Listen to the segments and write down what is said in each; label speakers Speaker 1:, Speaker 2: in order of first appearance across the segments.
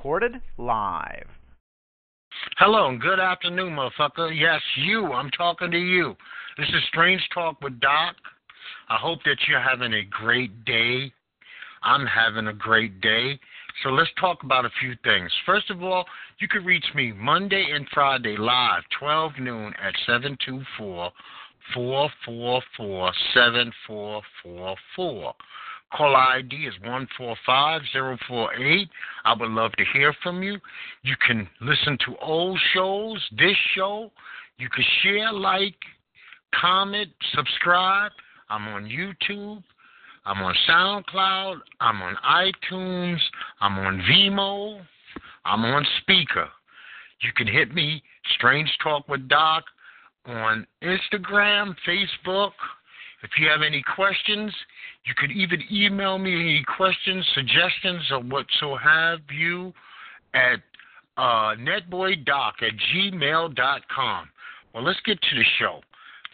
Speaker 1: recorded live.
Speaker 2: Hello and good afternoon, motherfucker. Yes, you. I'm talking to you. This is Strange Talk with Doc. I hope that you're having a great day. I'm having a great day. So let's talk about a few things. First of all, you can reach me Monday and Friday live, 12 noon at 724 444 7444. Call ID is 145048. I would love to hear from you. You can listen to old shows, this show. You can share, like, comment, subscribe. I'm on YouTube. I'm on SoundCloud. I'm on iTunes. I'm on Vimeo. I'm on Spreaker. You can hit me, Strange Talk with Doc, on Instagram, Facebook. If you have any questions, you could even email me any questions, suggestions, or what so have you at uh, netboydoc at gmail.com. Well, let's get to the show.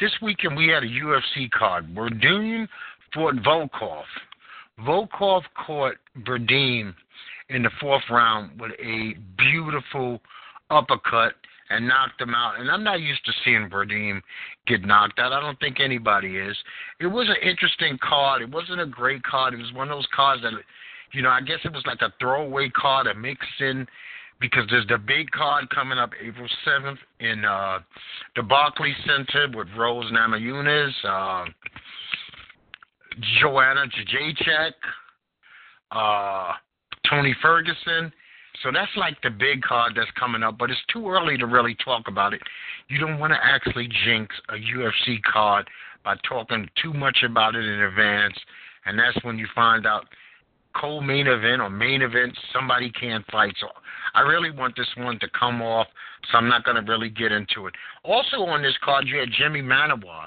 Speaker 2: This weekend we had a UFC card. Werdum fought Volkov. Volkov caught Werdum in the fourth round with a beautiful uppercut and knocked him out. And I'm not used to seeing Werdum get knocked out. I don't think anybody is. It was an interesting card. It wasn't a great card. It was one of those cards that, you know, I guess it was like a throwaway card, a mix in, because there's the big card coming up April 7th in uh, the Barclays Center with Rose Namajunas, uh, Joanna Jacek, uh, Tony Ferguson. So that's like the big card that's coming up, but it's too early to really talk about it. You don't want to actually jinx a UFC card by talking too much about it in advance, and that's when you find out co-main event or main event somebody can't fight. So I really want this one to come off, so I'm not going to really get into it. Also on this card, you had Jimmy Manuwa.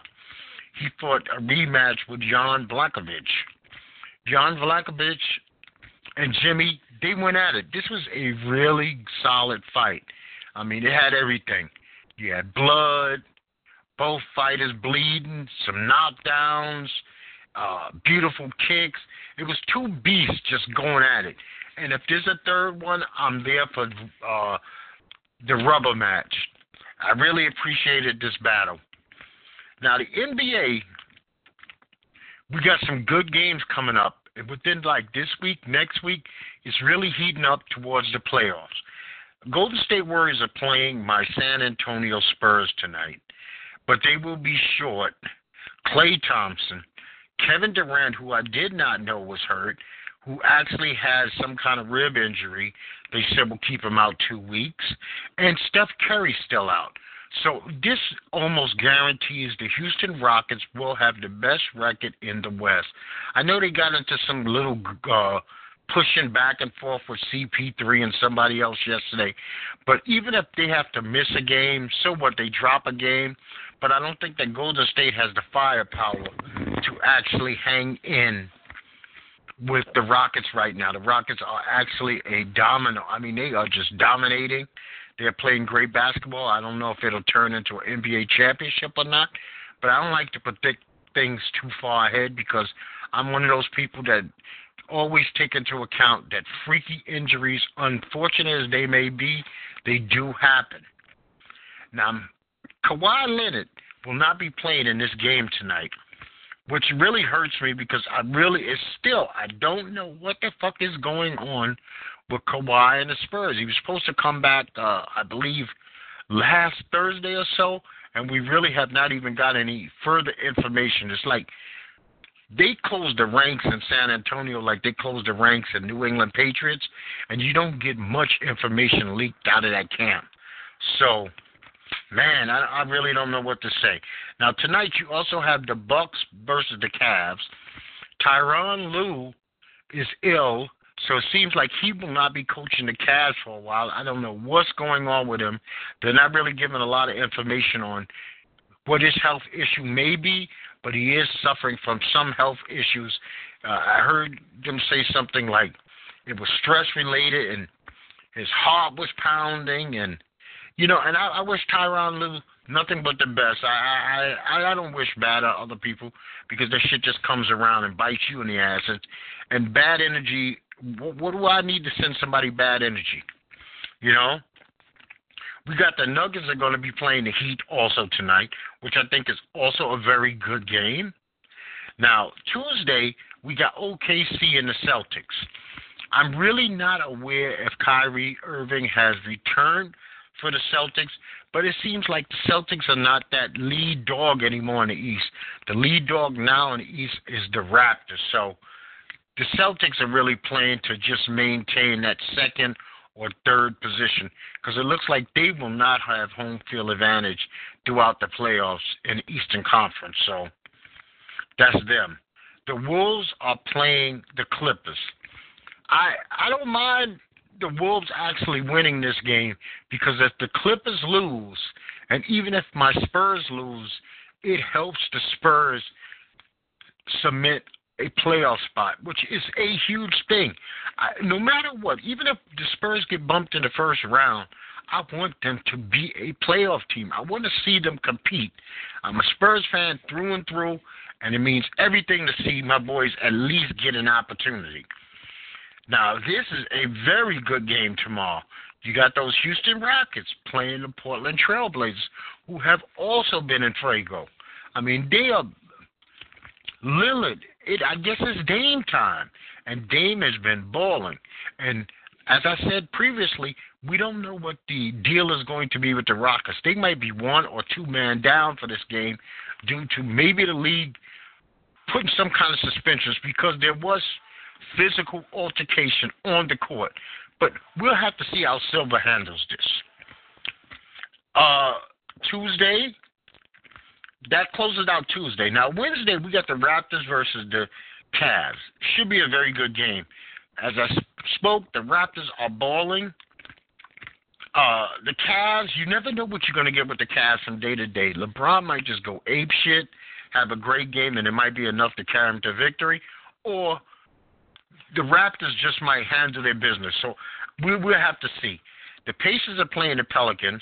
Speaker 2: He fought a rematch with Jan Blachowicz. Jan Blachowicz and Jimmy they went at it. This was a really solid fight. I mean, it had everything. You had blood, both fighters bleeding, some knockdowns, uh, beautiful kicks. It was two beasts just going at it. And if there's a third one, I'm there for uh, the rubber match. I really appreciated this battle. Now, the NBA, we got some good games coming up within like this week, next week, it's really heating up towards the playoffs. Golden State Warriors are playing my San Antonio Spurs tonight, but they will be short Klay Thompson, Kevin Durant, who I did not know was hurt, who actually has some kind of rib injury. They said will keep him out two weeks, and Steph Curry still out. So this almost guarantees the Houston Rockets will have the best record in the West. I know they got into some little uh, pushing back and forth with CP3 and somebody else yesterday, but even if they have to miss a game, so what? They drop a game, but I don't think that Golden State has the firepower to actually hang in with the Rockets right now. The Rockets are actually a domino. I mean, they are just dominating. They're playing great basketball. I don't know if it'll turn into an NBA championship or not, but I don't like to predict things too far ahead because I'm one of those people that always take into account that freaky injuries, unfortunate as they may be, they do happen. Now, Kawhi Leonard will not be playing in this game tonight, which really hurts me because I really, it's still, I don't know what the fuck is going on with Kawhi and the Spurs. He was supposed to come back, uh, I believe, last Thursday or so, and we really have not even got any further information. It's like they closed the ranks in San Antonio like they closed the ranks in New England Patriots, and you don't get much information leaked out of that camp. So, man, I, I really don't know what to say. Now tonight you also have the Bucks versus the Cavs. Tyronn Lue is ill so it seems like he will not be coaching the Cavs for a while. I don't know what's going on with him. They're not really giving a lot of information on what his health issue may be, but he is suffering from some health issues. Uh, I heard them say something like it was stress related and his heart was pounding and you know, and I, I wish Tyronn Lue nothing but the best. I I I don't wish bad on other people because that shit just comes around and bites you in the ass. And, and bad energy what, do I need to send somebody bad energy? You know? We got the Nuggets are going to be playing the Heat also tonight, which I think is also a very good game. Now, Tuesday, we got OKC and the Celtics. I'm really not aware if Kyrie Irving has returned for the Celtics, but it seems like the Celtics are not that lead dog anymore in the East. The lead dog now in the East is the Raptors. So the Celtics are really playing to just maintain that second or third position because it looks like they will not have home field advantage throughout the playoffs in the Eastern Conference. So that's them. The Wolves are playing the Clippers. I I don't mind the Wolves actually winning this game because if the Clippers lose, and even if my Spurs lose, it helps the Spurs submit a playoff spot, which is a huge thing. I, no matter what, even if the Spurs get bumped in the first round, I want them to be a playoff team. I want to see them compete. I'm a Spurs fan through and through, and it means everything to see my boys at least get an opportunity. Now, this is a very good game tomorrow. You got those Houston Rockets playing the Portland Trailblazers, who have also been in Fuego. I mean, they are Lillard. It I guess it's Dame time, and Dame has been balling. And as I said previously, we don't know what the deal is going to be with the Rockets. They might be one or two man down for this game due to maybe the league putting some kind of suspensions because there was physical altercation on the court. But we'll have to see how Silver handles this. Uh, Tuesday, that closes out Tuesday. Now Wednesday we got the Raptors versus the Cavs. Should be a very good game. As I spoke, the Raptors are balling. Uh, the Cavs, you never know what you're going to get with the Cavs from day to day. LeBron might just go ape shit, have a great game, and it might be enough to carry him to victory, or the Raptors just might handle their business. So we, we'll have to see. The Pacers are playing the Pelicans.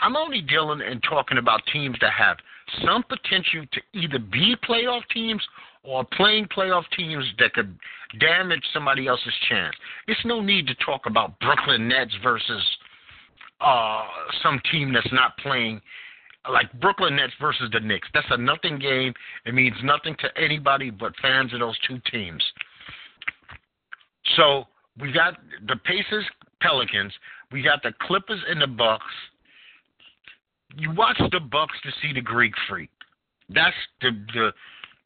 Speaker 2: I'm only dealing and talking about teams that have some potential to either be playoff teams or playing playoff teams that could damage somebody else's chance. It's no need to talk about Brooklyn Nets versus uh, some team that's not playing like Brooklyn Nets versus the Knicks. That's a nothing game. It means nothing to anybody but fans of those two teams. So we got the Pacers, Pelicans. We got the Clippers and the Bucks. You watch the Bucks to see the Greek Freak. That's the the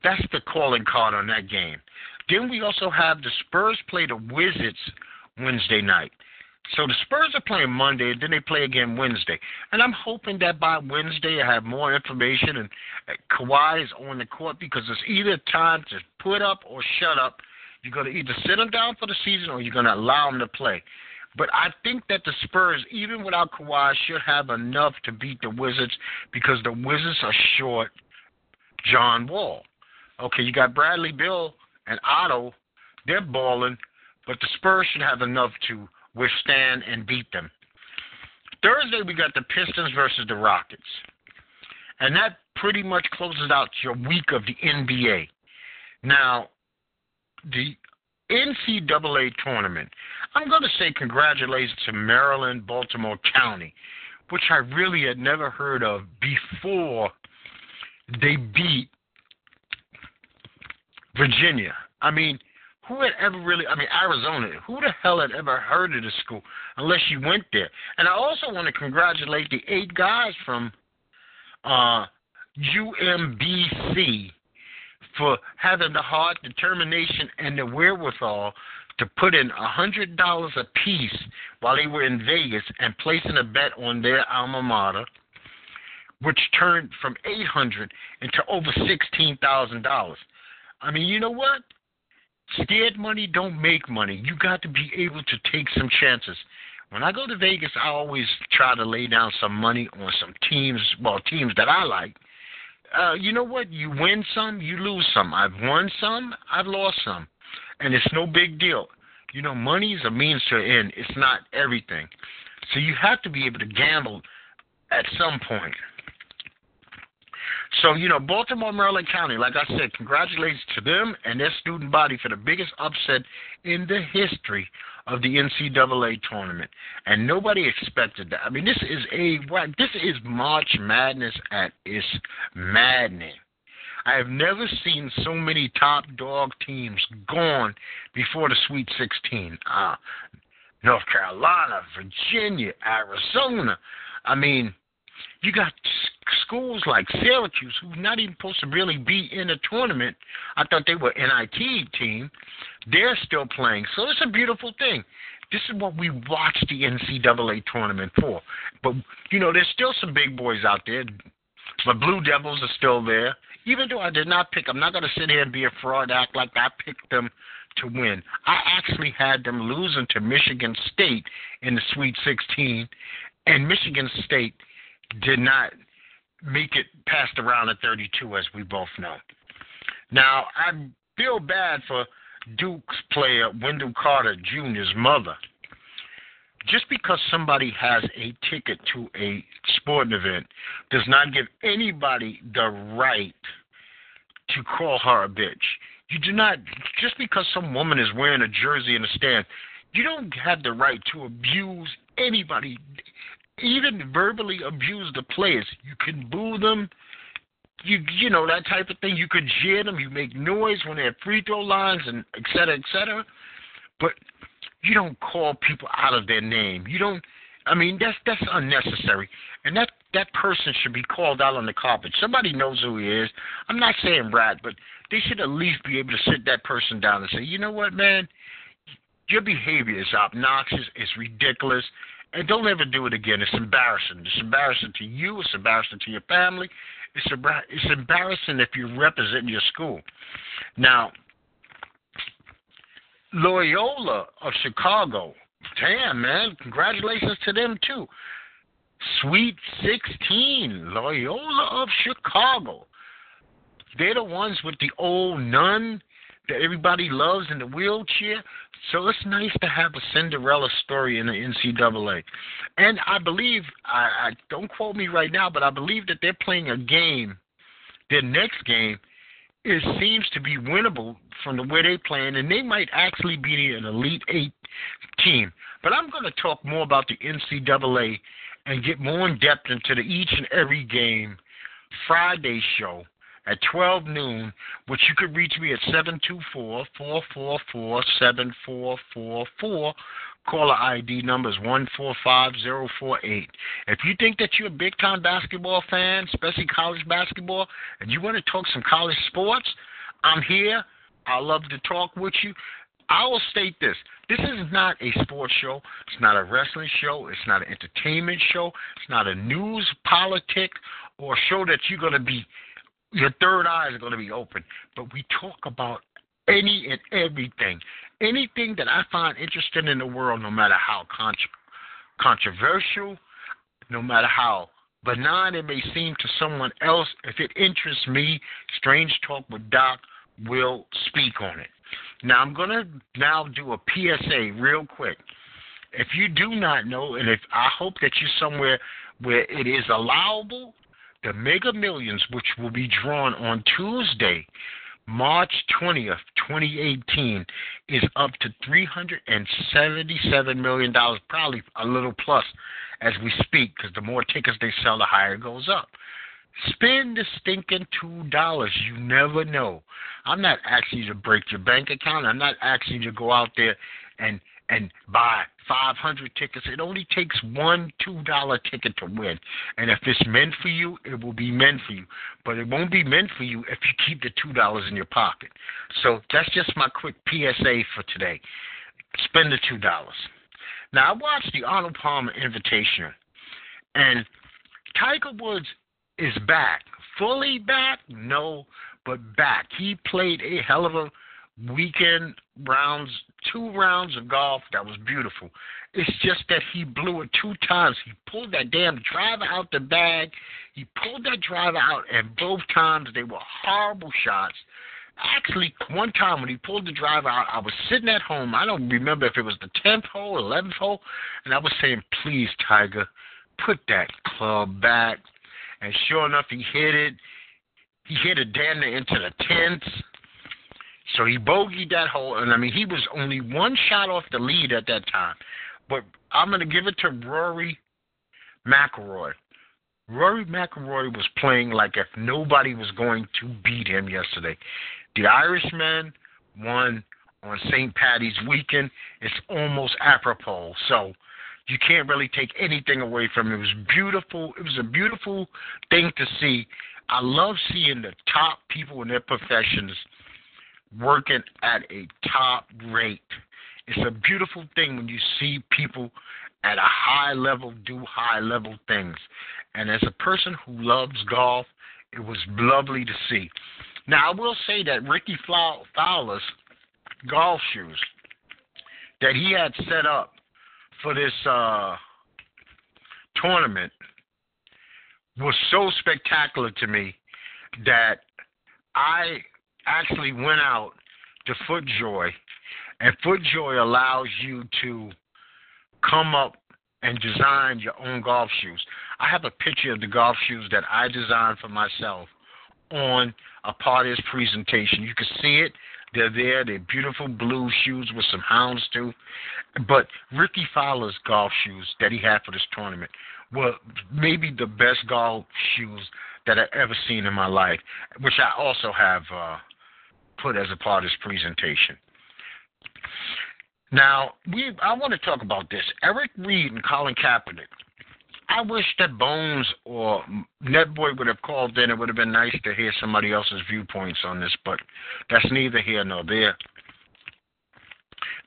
Speaker 2: that's the calling card on that game. Then we also have the Spurs play the Wizards Wednesday night. So the Spurs are playing Monday, then they play again Wednesday. And I'm hoping that by Wednesday I have more information and Kawhi is on the court because it's either time to put up or shut up you're going to either sit him down for the season or you're going to allow him to play. But I think that the Spurs, even without Kawhi, should have enough to beat the Wizards because the Wizards are short John Wall. Okay, you got Bradley Beal and Otto. They're balling, but the Spurs should have enough to withstand and beat them. Thursday, we got the Pistons versus the Rockets. And that pretty much closes out your week of the NBA. Now, the NCAA tournament. I'm going to say congratulations to Maryland, Baltimore County, which I really had never heard of before they beat Virginia. I mean, who had ever really, I mean, Arizona, who the hell had ever heard of this school unless you went there? And I also want to congratulate the eight guys from uh, UMBC for having the heart, determination, and the wherewithal to put in a hundred dollars a piece while they were in Vegas and placing a bet on their alma mater, which turned from eight hundred into over sixteen thousand dollars. I mean, you know what? Scared money don't make money. You got to be able to take some chances. When I go to Vegas, I always try to lay down some money on some teams, well, teams that I like uh, you know what? You win some, you lose some. I've won some, I've lost some, and it's no big deal. You know, money is a means to an end. It's not everything. So you have to be able to gamble at some point. So, you know, Baltimore, Maryland County, like I said, congratulations to them and their student body for the biggest upset in the history of the NCAA tournament. And nobody expected that. I mean, this is a this is March Madness at its maddening. I have never seen so many top dog teams gone before the Sweet 16. Uh, North Carolina, Virginia, Arizona. I mean, you got schools like Syracuse who's not even supposed to really be in a tournament. I thought they were an NIT team. They're still playing, so it's a beautiful thing. This is what we watch the NCAA tournament for. But you know, there's still some big boys out there. The Blue Devils are still there. Even though I did not pick, I'm not going to sit here and be a fraud, act like I picked them to win. I actually had them losing to Michigan State in the Sweet 16, and Michigan State did not make it past the round of 32, as we both know. Now, I feel bad for Duke's player, Wendell Carter Jr.'s mother. Just because somebody has a ticket to a sporting event does not give anybody the right to call her a bitch. You do not, just because some woman is wearing a jersey in the stand, you don't have the right to abuse anybody even verbally abuse the players. You can boo them, you you know that type of thing. You could jeer them. You make noise when they're free throw lines and et cetera, et cetera. But you don't call people out of their name. You don't. I mean, that's that's unnecessary, and that that person should be called out on the carpet. Somebody knows who he is. I'm not saying rat, but they should at least be able to sit that person down and say, you know what, man, your behavior is obnoxious, it's ridiculous, and don't ever do it again. It's embarrassing. It's embarrassing to you. It's embarrassing to your family. It's, it's embarrassing if you represent your school. Now, Loyola of Chicago, damn, man, congratulations to them, too. Sweet 16, Loyola of Chicago. They're the ones with the old nun that everybody loves in the wheelchair. So it's nice to have a Cinderella story in the NCAA. And I believe, I, I don't quote me right now, but I believe that they're playing a game. Their next game it seems to be winnable from the way they're playing, and they might actually be an Elite Eight team. But I'm going to talk more about the NCAA and get more in depth into the each and every game Friday show at 12 noon, which you could reach me at 724-444-7444. Caller ID number is 145048. If you think that you're a big time basketball fan, especially college basketball, and you want to talk some college sports, I'm here. I love to talk with you. I will state this. This is not a sports show. It's not a wrestling show. It's not an entertainment show. It's not a news, politics, or show that you're going to be your third eye is going to be open. But we talk about any and everything, anything that I find interesting in the world, no matter how con- controversial, no matter how benign it may seem to someone else. If it interests me, Strange Talk with Doc will speak on it. Now I'm going to now do a PSA real quick. If you do not know, and if I hope that you're somewhere where it is allowable the Mega Millions, which will be drawn on Tuesday, March 20th, 2018, is up to $377 million, probably a little plus as we speak, because the more tickets they sell, the higher it goes up. Spend the stinking two dollars. You never know. I'm not asking you to break your bank account. I'm not asking you to go out there and and buy 500 tickets. It only takes one $2 ticket to win. And if it's meant for you, it will be meant for you. But it won't be meant for you if you keep the $2 in your pocket. So that's just my quick PSA for today. Spend the $2. Now, I watched the Arnold Palmer Invitational, and Tiger Woods is back. Fully back? No, but back. He played a hell of a weekend rounds, two rounds of golf that was beautiful. It's just that he blew it two times. He pulled that damn driver out the bag. He pulled that driver out, and both times they were horrible shots. Actually, one time when he pulled the driver out, I was sitting at home. I don't remember if it was the 10th hole, 11th hole, and I was saying, please, Tiger, put that club back. And sure enough, he hit it He hit it damn near into the tents. So he bogeyed that hole, and I mean he was only one shot off the lead at that time. But I'm gonna give it to Rory McIlroy. Rory McIlroy was playing like if nobody was going to beat him yesterday. The Irishman won on St. Patty's weekend. It's almost apropos. So you can't really take anything away from it. It was beautiful. It was a beautiful thing to see. I love seeing the top people in their professions working at a top rate. It's a beautiful thing when you see people at a high level do high level things. And as a person who loves golf, it was lovely to see. Now, I will say that Rickie Fowler's golf shoes that he had set up for this uh, tournament was so spectacular to me that I actually went out to FootJoy, and FootJoy allows you to come up and design your own golf shoes. I have a picture of the golf shoes that I designed for myself on a part of this presentation. You can see it. They're there. They're beautiful blue shoes with some hounds too. But Rickie Fowler's golf shoes that he had for this tournament were maybe the best golf shoes that I've ever seen in my life, which I also have uh, put as a part of this presentation. Now, we I want to talk about this. Eric Reid and Colin Kaepernick. I wish that Bones or Netboy would have called in. It would have been nice to hear somebody else's viewpoints on this, but that's neither here nor there.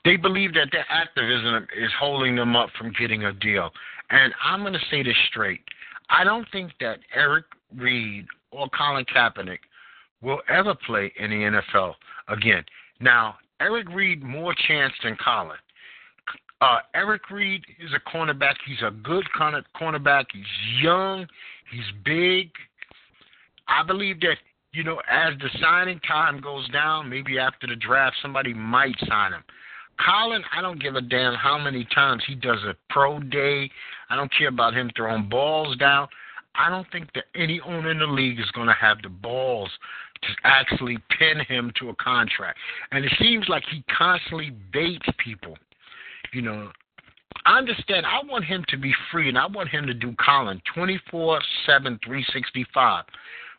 Speaker 2: They believe that their activism is holding them up from getting a deal. And I'm going to say this straight. I don't think that Eric Reid or Colin Kaepernick will ever play in the NFL again. Now, Eric Reid more chance than Colin. Uh, Eric Reid is a cornerback. He's a good cornerback. He's young. He's big. I believe that you know as the signing time goes down, maybe after the draft, somebody might sign him. Colin, I don't give a damn how many times he does a pro day. I don't care about him throwing balls down. I don't think that any owner in the league is going to have the balls actually pin him to a contract. And it seems like he constantly baits people. You know, I understand. I want him to be free, and I want him to do Colin 24 7, 365.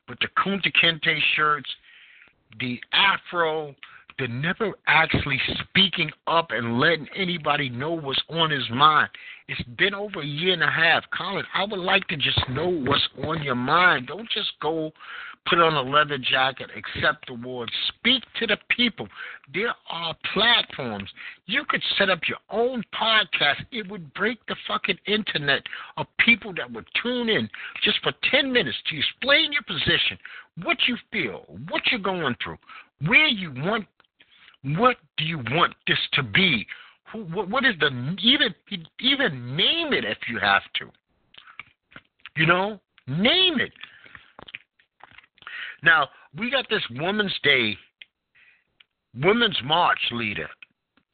Speaker 2: But the Kunta Kinte shirts, the afro, the never actually speaking up and letting anybody know what's on his mind. It's been over a year and a half. Colin, I would like to just know what's on your mind. Don't just go put on a leather jacket, accept awards, speak to the people. There are platforms. You could set up your own podcast. It would break the fucking internet of people that would tune in just for 10 minutes to explain your position, what you feel, what you're going through, where you want, what do you want this to be? What, what is the even even name it if you have to. You know, name it. Now we got this Women's Day, Women's March leader,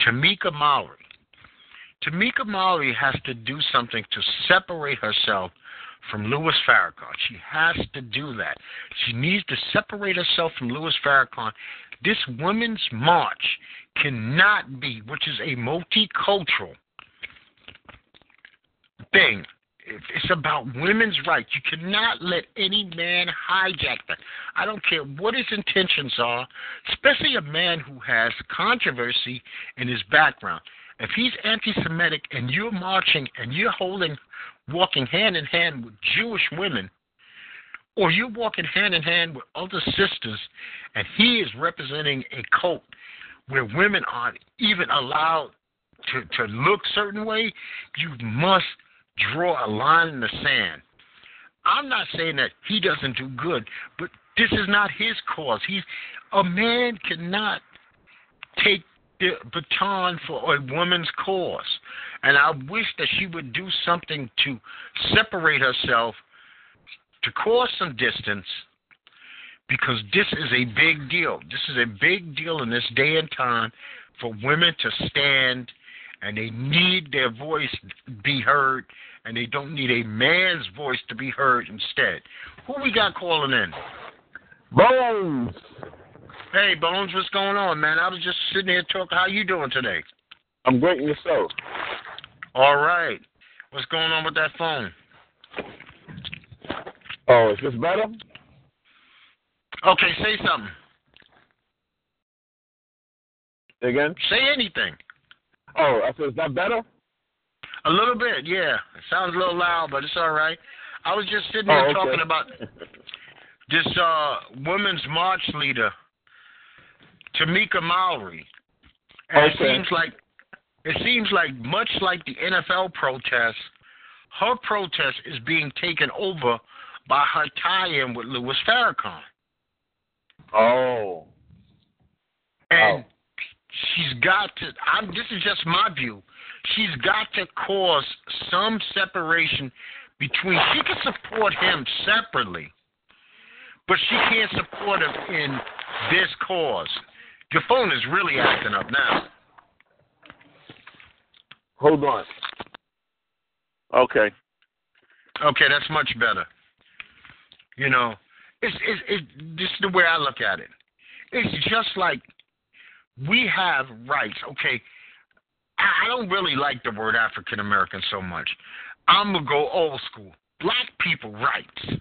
Speaker 2: Tamika Mallory. Tamika Mallory has to do something to separate herself from Louis Farrakhan. She has to do that. She needs to separate herself from Louis Farrakhan. This Women's March cannot be, which is a multicultural thing. It's about women's rights. You cannot let any man hijack that. I don't care what his intentions are, especially a man who has controversy in his background. If he's anti Semitic and you're marching and you're holding, walking hand in hand with Jewish women, or you're walking hand in hand with other sisters and he is representing a cult where women aren't even allowed to, to look certain way, you must draw a line in the sand. I'm not saying that he doesn't do good, but this is not his cause. He's a man cannot take the baton for a woman's cause. And I wish that she would do something to separate herself, to cause some distance, because this is a big deal. This is a big deal in this day and time for women to stand and they need their voice be heard and they don't need a man's voice to be heard instead. Who we got calling in?
Speaker 1: Bones.
Speaker 2: Hey, Bones, what's going on, man? I was just sitting here talking. How you doing today?
Speaker 1: I'm great and yourself.
Speaker 2: All right. What's going on with that phone?
Speaker 1: Oh, is this better?
Speaker 2: Okay, say something.
Speaker 1: Again?
Speaker 2: Say anything.
Speaker 1: Oh, I said, is that better?
Speaker 2: A little bit, yeah. It sounds a little loud, but it's all right. I was just sitting
Speaker 1: Oh,
Speaker 2: here
Speaker 1: okay.
Speaker 2: talking about this uh women's march leader, Tamika Mallory. And it seems like it seems like much like the NFL protest, her protest is being taken over by her tie-in with Louis Farrakhan.
Speaker 1: Oh.
Speaker 2: And
Speaker 1: Oh.
Speaker 2: she's got to I'm this is just my view. She's got to cause some separation between she can support him separately, but she can't support him in this cause. Your phone is really acting up now.
Speaker 1: Hold on. Okay.
Speaker 2: Okay, that's much better. You know, it's it's it, this is the way I look at it. It's just like we have rights. Okay, I don't really like the word African American so much. I'm gonna go old school. Black people rights.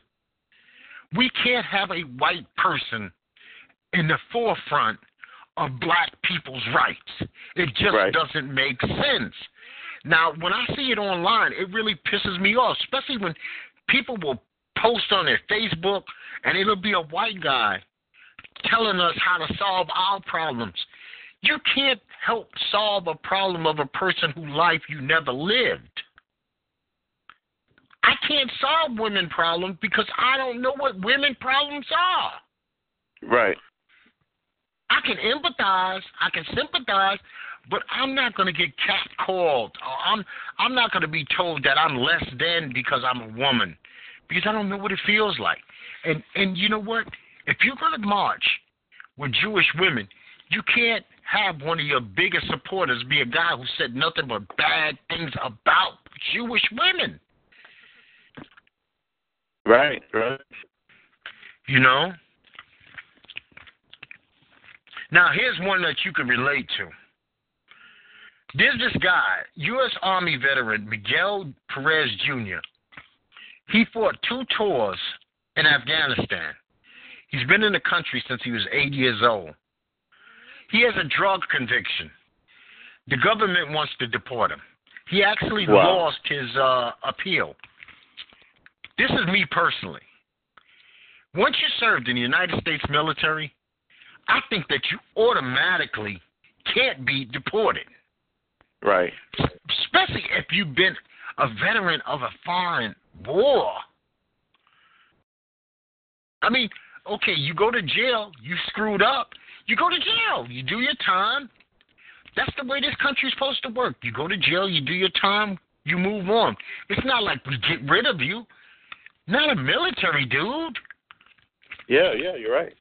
Speaker 2: We can't have a white person in the forefront of black people's rights. It just
Speaker 1: Right.
Speaker 2: doesn't make sense. Now, when I see it online, it really pisses me off, especially when people will post on their Facebook and it'll be a white guy telling us how to solve our problems. You can't help solve a problem of a person whose life you never lived. I can't solve women problems because I don't know what women problems are.
Speaker 1: Right.
Speaker 2: I can empathize, I can sympathize, but I'm not going to get catcalled. Uh, I'm I'm not going to be told that I'm less than because I'm a woman, because I don't know what it feels like. And and you know what? If you're going to march with Jewish women, you can't have one of your biggest supporters be a guy who said nothing but bad things about Jewish women.
Speaker 1: Right. Right.
Speaker 2: You know? Now, here's one that you can relate to. There's this guy, U.S. Army veteran Miguel Perez Jr. He fought two tours in Afghanistan. He's been in the country since he was eight years old. He has a drug conviction. The government wants to deport him. He actually
Speaker 1: Wow.
Speaker 2: lost his uh, appeal. This is me personally. Once you served in the United States military, I think that you automatically can't be deported,
Speaker 1: Right.
Speaker 2: especially if you've been a veteran of a foreign war. I mean, okay, you go to jail, you screwed up, you go to jail, you do your time. That's the way this country's supposed to work. You go to jail, you do your time, you move on. It's not like we get rid of you. Not a military dude.
Speaker 1: Yeah. Yeah. You're right.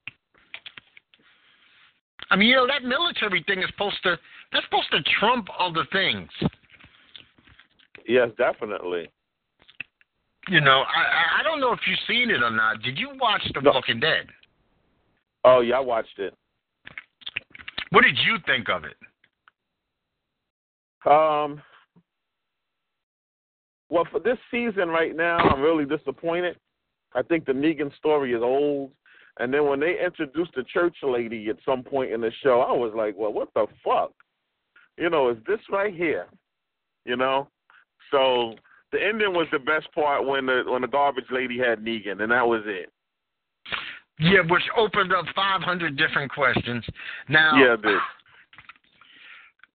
Speaker 2: I mean, you know, that military thing is supposed to that's supposed to trump other things.
Speaker 1: Yes, definitely.
Speaker 2: You know, I I- don't know if you've seen it or not. Did you watch The
Speaker 1: No.
Speaker 2: Walking Dead?
Speaker 1: Oh yeah, I watched it.
Speaker 2: What did you think of it?
Speaker 1: Um. Well, for this season right now, I'm really disappointed. I think the Negan story is old. And then when they introduced the church lady at some point in the show, I was like, well, what the fuck? You know, is this right here? You know? So the ending was the best part when the when the garbage lady had Negan, and that was it.
Speaker 2: Yeah, which opened up 500 different questions. Now,
Speaker 1: Yeah, did.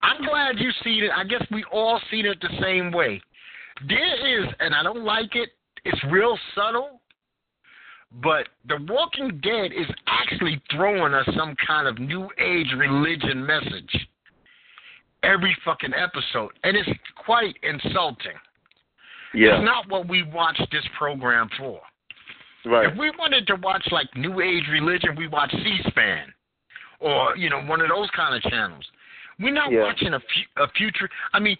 Speaker 2: I'm glad you seen it. I guess we all seen it the same way. There is, and I don't like it. It's real subtle, but The Walking Dead is actually throwing us some kind of new age religion message every fucking episode, and it's quite insulting.
Speaker 1: Yeah.
Speaker 2: It's not what we watch this program for.
Speaker 1: Right.
Speaker 2: If we wanted to watch like New Age religion, we watch C-SPAN or you know one of those kind of channels. We're not
Speaker 1: Yeah.
Speaker 2: watching a, fu- a future. I mean,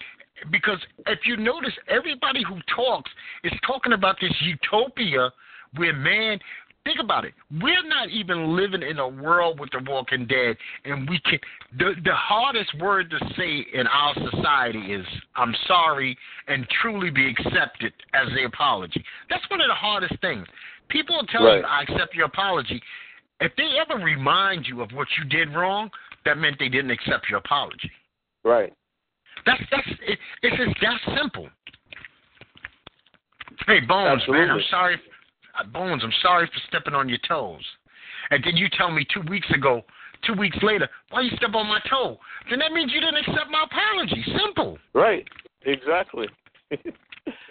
Speaker 2: because if you notice, everybody who talks is talking about this utopia where man, think about it. We're not even living in a world with the Walking Dead, and we can. The the hardest word to say in our society is "I'm sorry" and truly be accepted as the apology. That's one of the hardest things. People will tell
Speaker 1: Right.
Speaker 2: you, "I accept your apology." If they ever remind you of what you did wrong, that meant they didn't accept your apology.
Speaker 1: Right.
Speaker 2: That's that's it, it's just that simple. Hey Bones, man, I'm sorry. uh, Bones, I'm sorry for stepping on your toes. And then you tell me two weeks ago, two weeks later, why you step on my toe? Then that means you didn't accept my apology. Simple.
Speaker 1: Right. Exactly.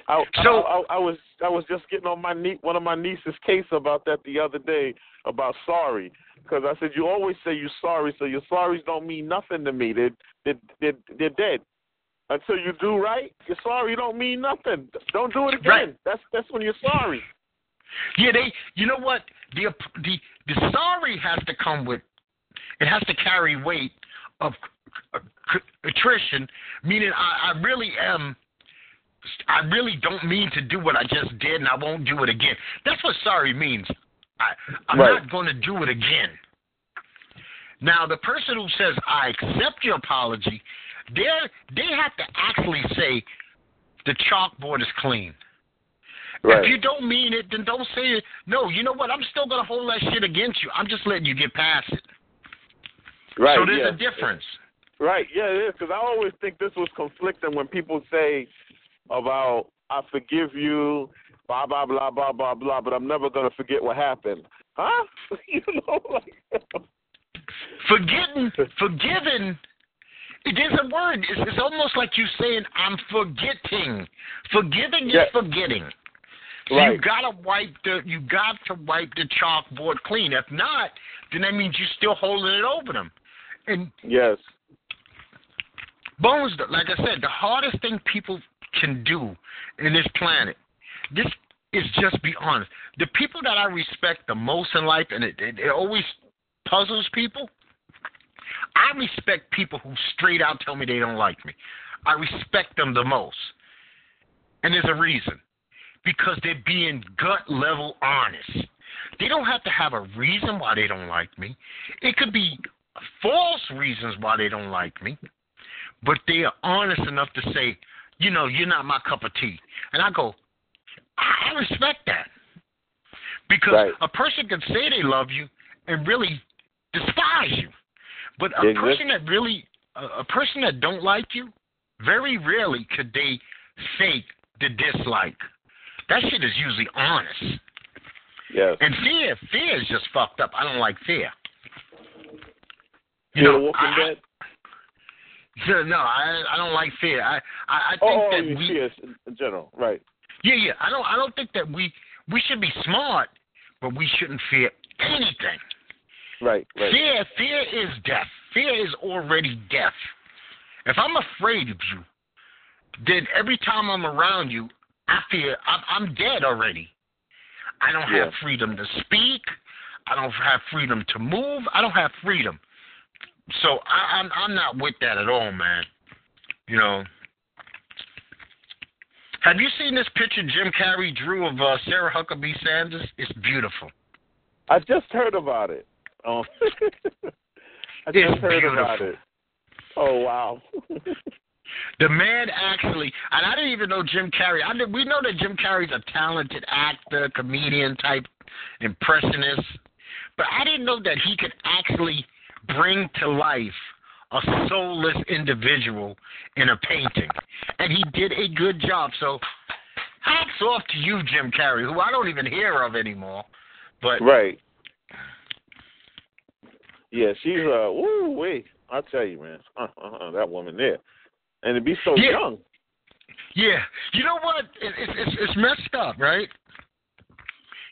Speaker 1: I,
Speaker 2: So-
Speaker 1: I, I, I was I was just getting on my nie- one of my niece's case about that the other day about sorry because I said you always say you're sorry so your sorries don't mean nothing to me they they they they're dead until you do right your sorry don't mean nothing don't do it again
Speaker 2: Right.
Speaker 1: that's that's when you're sorry
Speaker 2: Yeah, they. You know what? The the the sorry has to come with. It has to carry weight of attrition, meaning I, I really am. I really don't mean to do what I just did, and I won't do it again. That's what sorry means. I, I'm
Speaker 1: Right.
Speaker 2: not going to do it again. Now, the person who says I accept your apology, they they have to actually say the chalkboard is clean. If you don't mean it, then don't say it. No, you know what? I'm still gonna hold that shit against you. I'm just letting you get past it.
Speaker 1: right
Speaker 2: so there's
Speaker 1: yeah.
Speaker 2: a difference.
Speaker 1: Right, yeah, it is. Because I always think this was conflicting when people say about "I forgive you," blah blah blah blah blah blah, but I'm never gonna forget what happened. Huh? you know, like
Speaker 2: Forgetting, forgiving. It is a word. It's, it's almost like you saying I'm forgetting. Forgiving is forgetting. So
Speaker 1: Right.
Speaker 2: you gotta wipe the you got to wipe the chalkboard clean. If not, then that means you're still holding it over them. And
Speaker 1: yes,
Speaker 2: Bones, like I said, the hardest thing people can do in this planet, this is just be honest. The people that I respect the most in life, and it, it, it always puzzles people, I respect people who straight out tell me they don't like me. I respect them the most. And there's a reason. Because they're being gut level honest. They don't have to have a reason why they don't like me. It could be false reasons why they don't like me but they are honest enough to say, you know, you're not my cup of tea. And I go, I respect that. Because
Speaker 1: Right.
Speaker 2: a person can say they love you and really despise you. But a
Speaker 1: Exactly.
Speaker 2: person that really, a, person that don't like you, very rarely could they fake the dislike. That shit is usually honest.
Speaker 1: yes.
Speaker 2: And fear, fear is just fucked up. I don't like fear.
Speaker 1: You know,
Speaker 2: know,
Speaker 1: The Walking
Speaker 2: I-
Speaker 1: Dead.
Speaker 2: No, I I don't like fear. I I, I oh, think
Speaker 1: Oh, oh,
Speaker 2: that we
Speaker 1: us in general, right?
Speaker 2: yeah yeah I don't I don't think that we we should be smart, but we shouldn't fear anything.
Speaker 1: Right, right.
Speaker 2: Fear fear is death. Fear is already death. If I'm afraid of you, then every time I'm around you, I fear I'm, I'm dead already. I don't have freedom to speak. I don't have freedom to move. I don't have freedom. So I, I'm I'm not with that at all, man. You know. Have you seen this picture Jim Carrey drew of uh, Sarah Huckabee Sanders? It's beautiful.
Speaker 1: I just heard about it. Oh, I just
Speaker 2: It's
Speaker 1: heard about
Speaker 2: beautiful.
Speaker 1: it. Oh wow.
Speaker 2: The man actually, and I didn't even know Jim Carrey. I did, we know that Jim Carrey's a talented actor, comedian type, impressionist, but I didn't know that he could actually bring to life a soulless individual in a painting, and he did a good job. So, hats off to you, Jim Carrey, who I don't even hear of anymore. But
Speaker 1: right. Yeah, she's uh woo wait. I'll tell you, man. Uh, uh, uh, that woman there. And to be so
Speaker 2: Yeah.
Speaker 1: young.
Speaker 2: Yeah, you know what? It, it's it's it's messed up, right?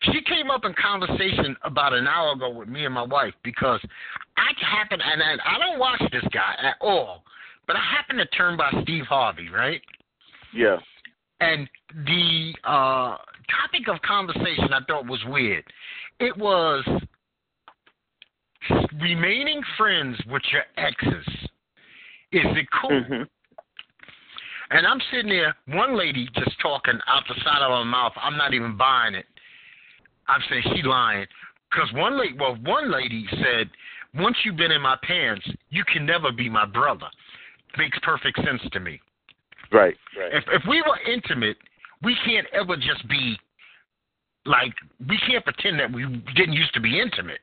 Speaker 2: She came up in conversation about an hour ago with me and my wife because I happen and and I don't watch this guy at all, but I happened to turn by Steve Harvey, right?
Speaker 1: Yeah.
Speaker 2: And the uh topic of conversation I thought was weird. It was remaining friends with your exes. Is it cool?
Speaker 1: Mhm.
Speaker 2: And I'm sitting there, one lady just talking out the side of her mouth. I'm not even buying it. I've said she lying because one lady, well, one lady said, once you've been in my pants, you can never be my brother. Makes perfect sense to me.
Speaker 1: Right, right.
Speaker 2: If if we were intimate, we can't ever just be like we can't pretend that we didn't used to be intimate.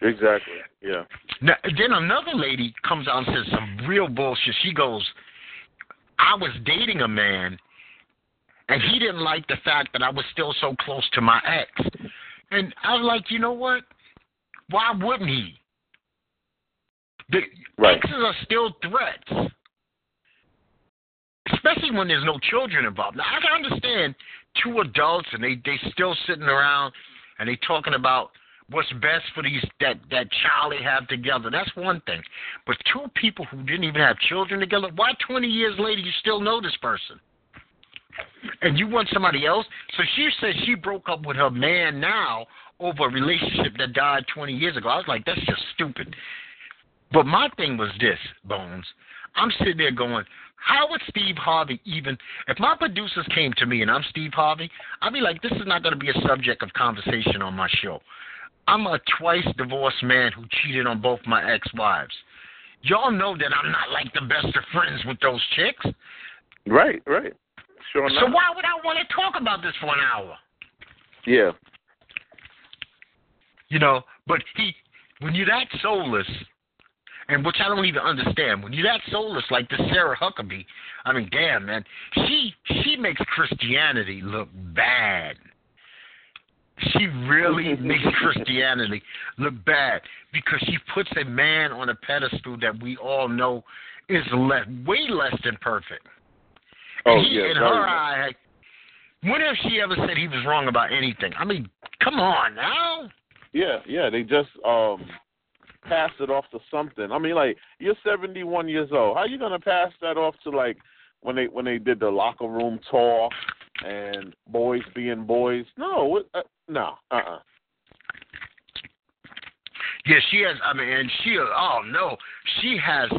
Speaker 1: Exactly. Yeah.
Speaker 2: Now, then another lady comes out and says some real bullshit. She goes, "I was dating a man, and he didn't like the fact that I was still so close to my ex." And I was like, you know what? Why wouldn't he? The
Speaker 1: right.
Speaker 2: exes are still threats, especially when there's no children involved. Now I can understand two adults and they they still sitting around and they talking about what's best for these that that child they have together. That's one thing. But two people who didn't even have children together, why 20 years later you still know this person? And you want somebody else? So she said she broke up with her man now over a relationship that died 20 years ago. I was like, that's just stupid. But my thing was this, Bones. I'm sitting there going, how would Steve Harvey even, if my producers came to me and I'm Steve Harvey, I'd be like, this is not going to be a subject of conversation on my show. I'm a twice divorced man who cheated on both my ex wives. Y'all know that I'm not like the best of friends with those chicks.
Speaker 1: Right, right. Sure
Speaker 2: so why would I want to talk about this for an hour?
Speaker 1: Yeah.
Speaker 2: You know, but he, when you're that soulless, and which I don't even understand, when you're that soulless like the Sarah Huckabee, I mean, damn man, she she makes Christianity look bad. She really mm-hmm. makes Christianity look bad because she puts a man on a pedestal that we all know is less, way less than perfect.
Speaker 1: Oh,
Speaker 2: he,
Speaker 1: yeah,
Speaker 2: in her eye, when has she ever said he was wrong about anything? I mean, come on now.
Speaker 1: Yeah, yeah. They just um pass it off to something. I mean, like you're 71 years old. How are you gonna pass that off to like when they when they did the locker room talk and boys being boys? No, uh, no, uh, uh-uh. uh.
Speaker 2: Yeah, she has. I mean, and she. Oh no, she has.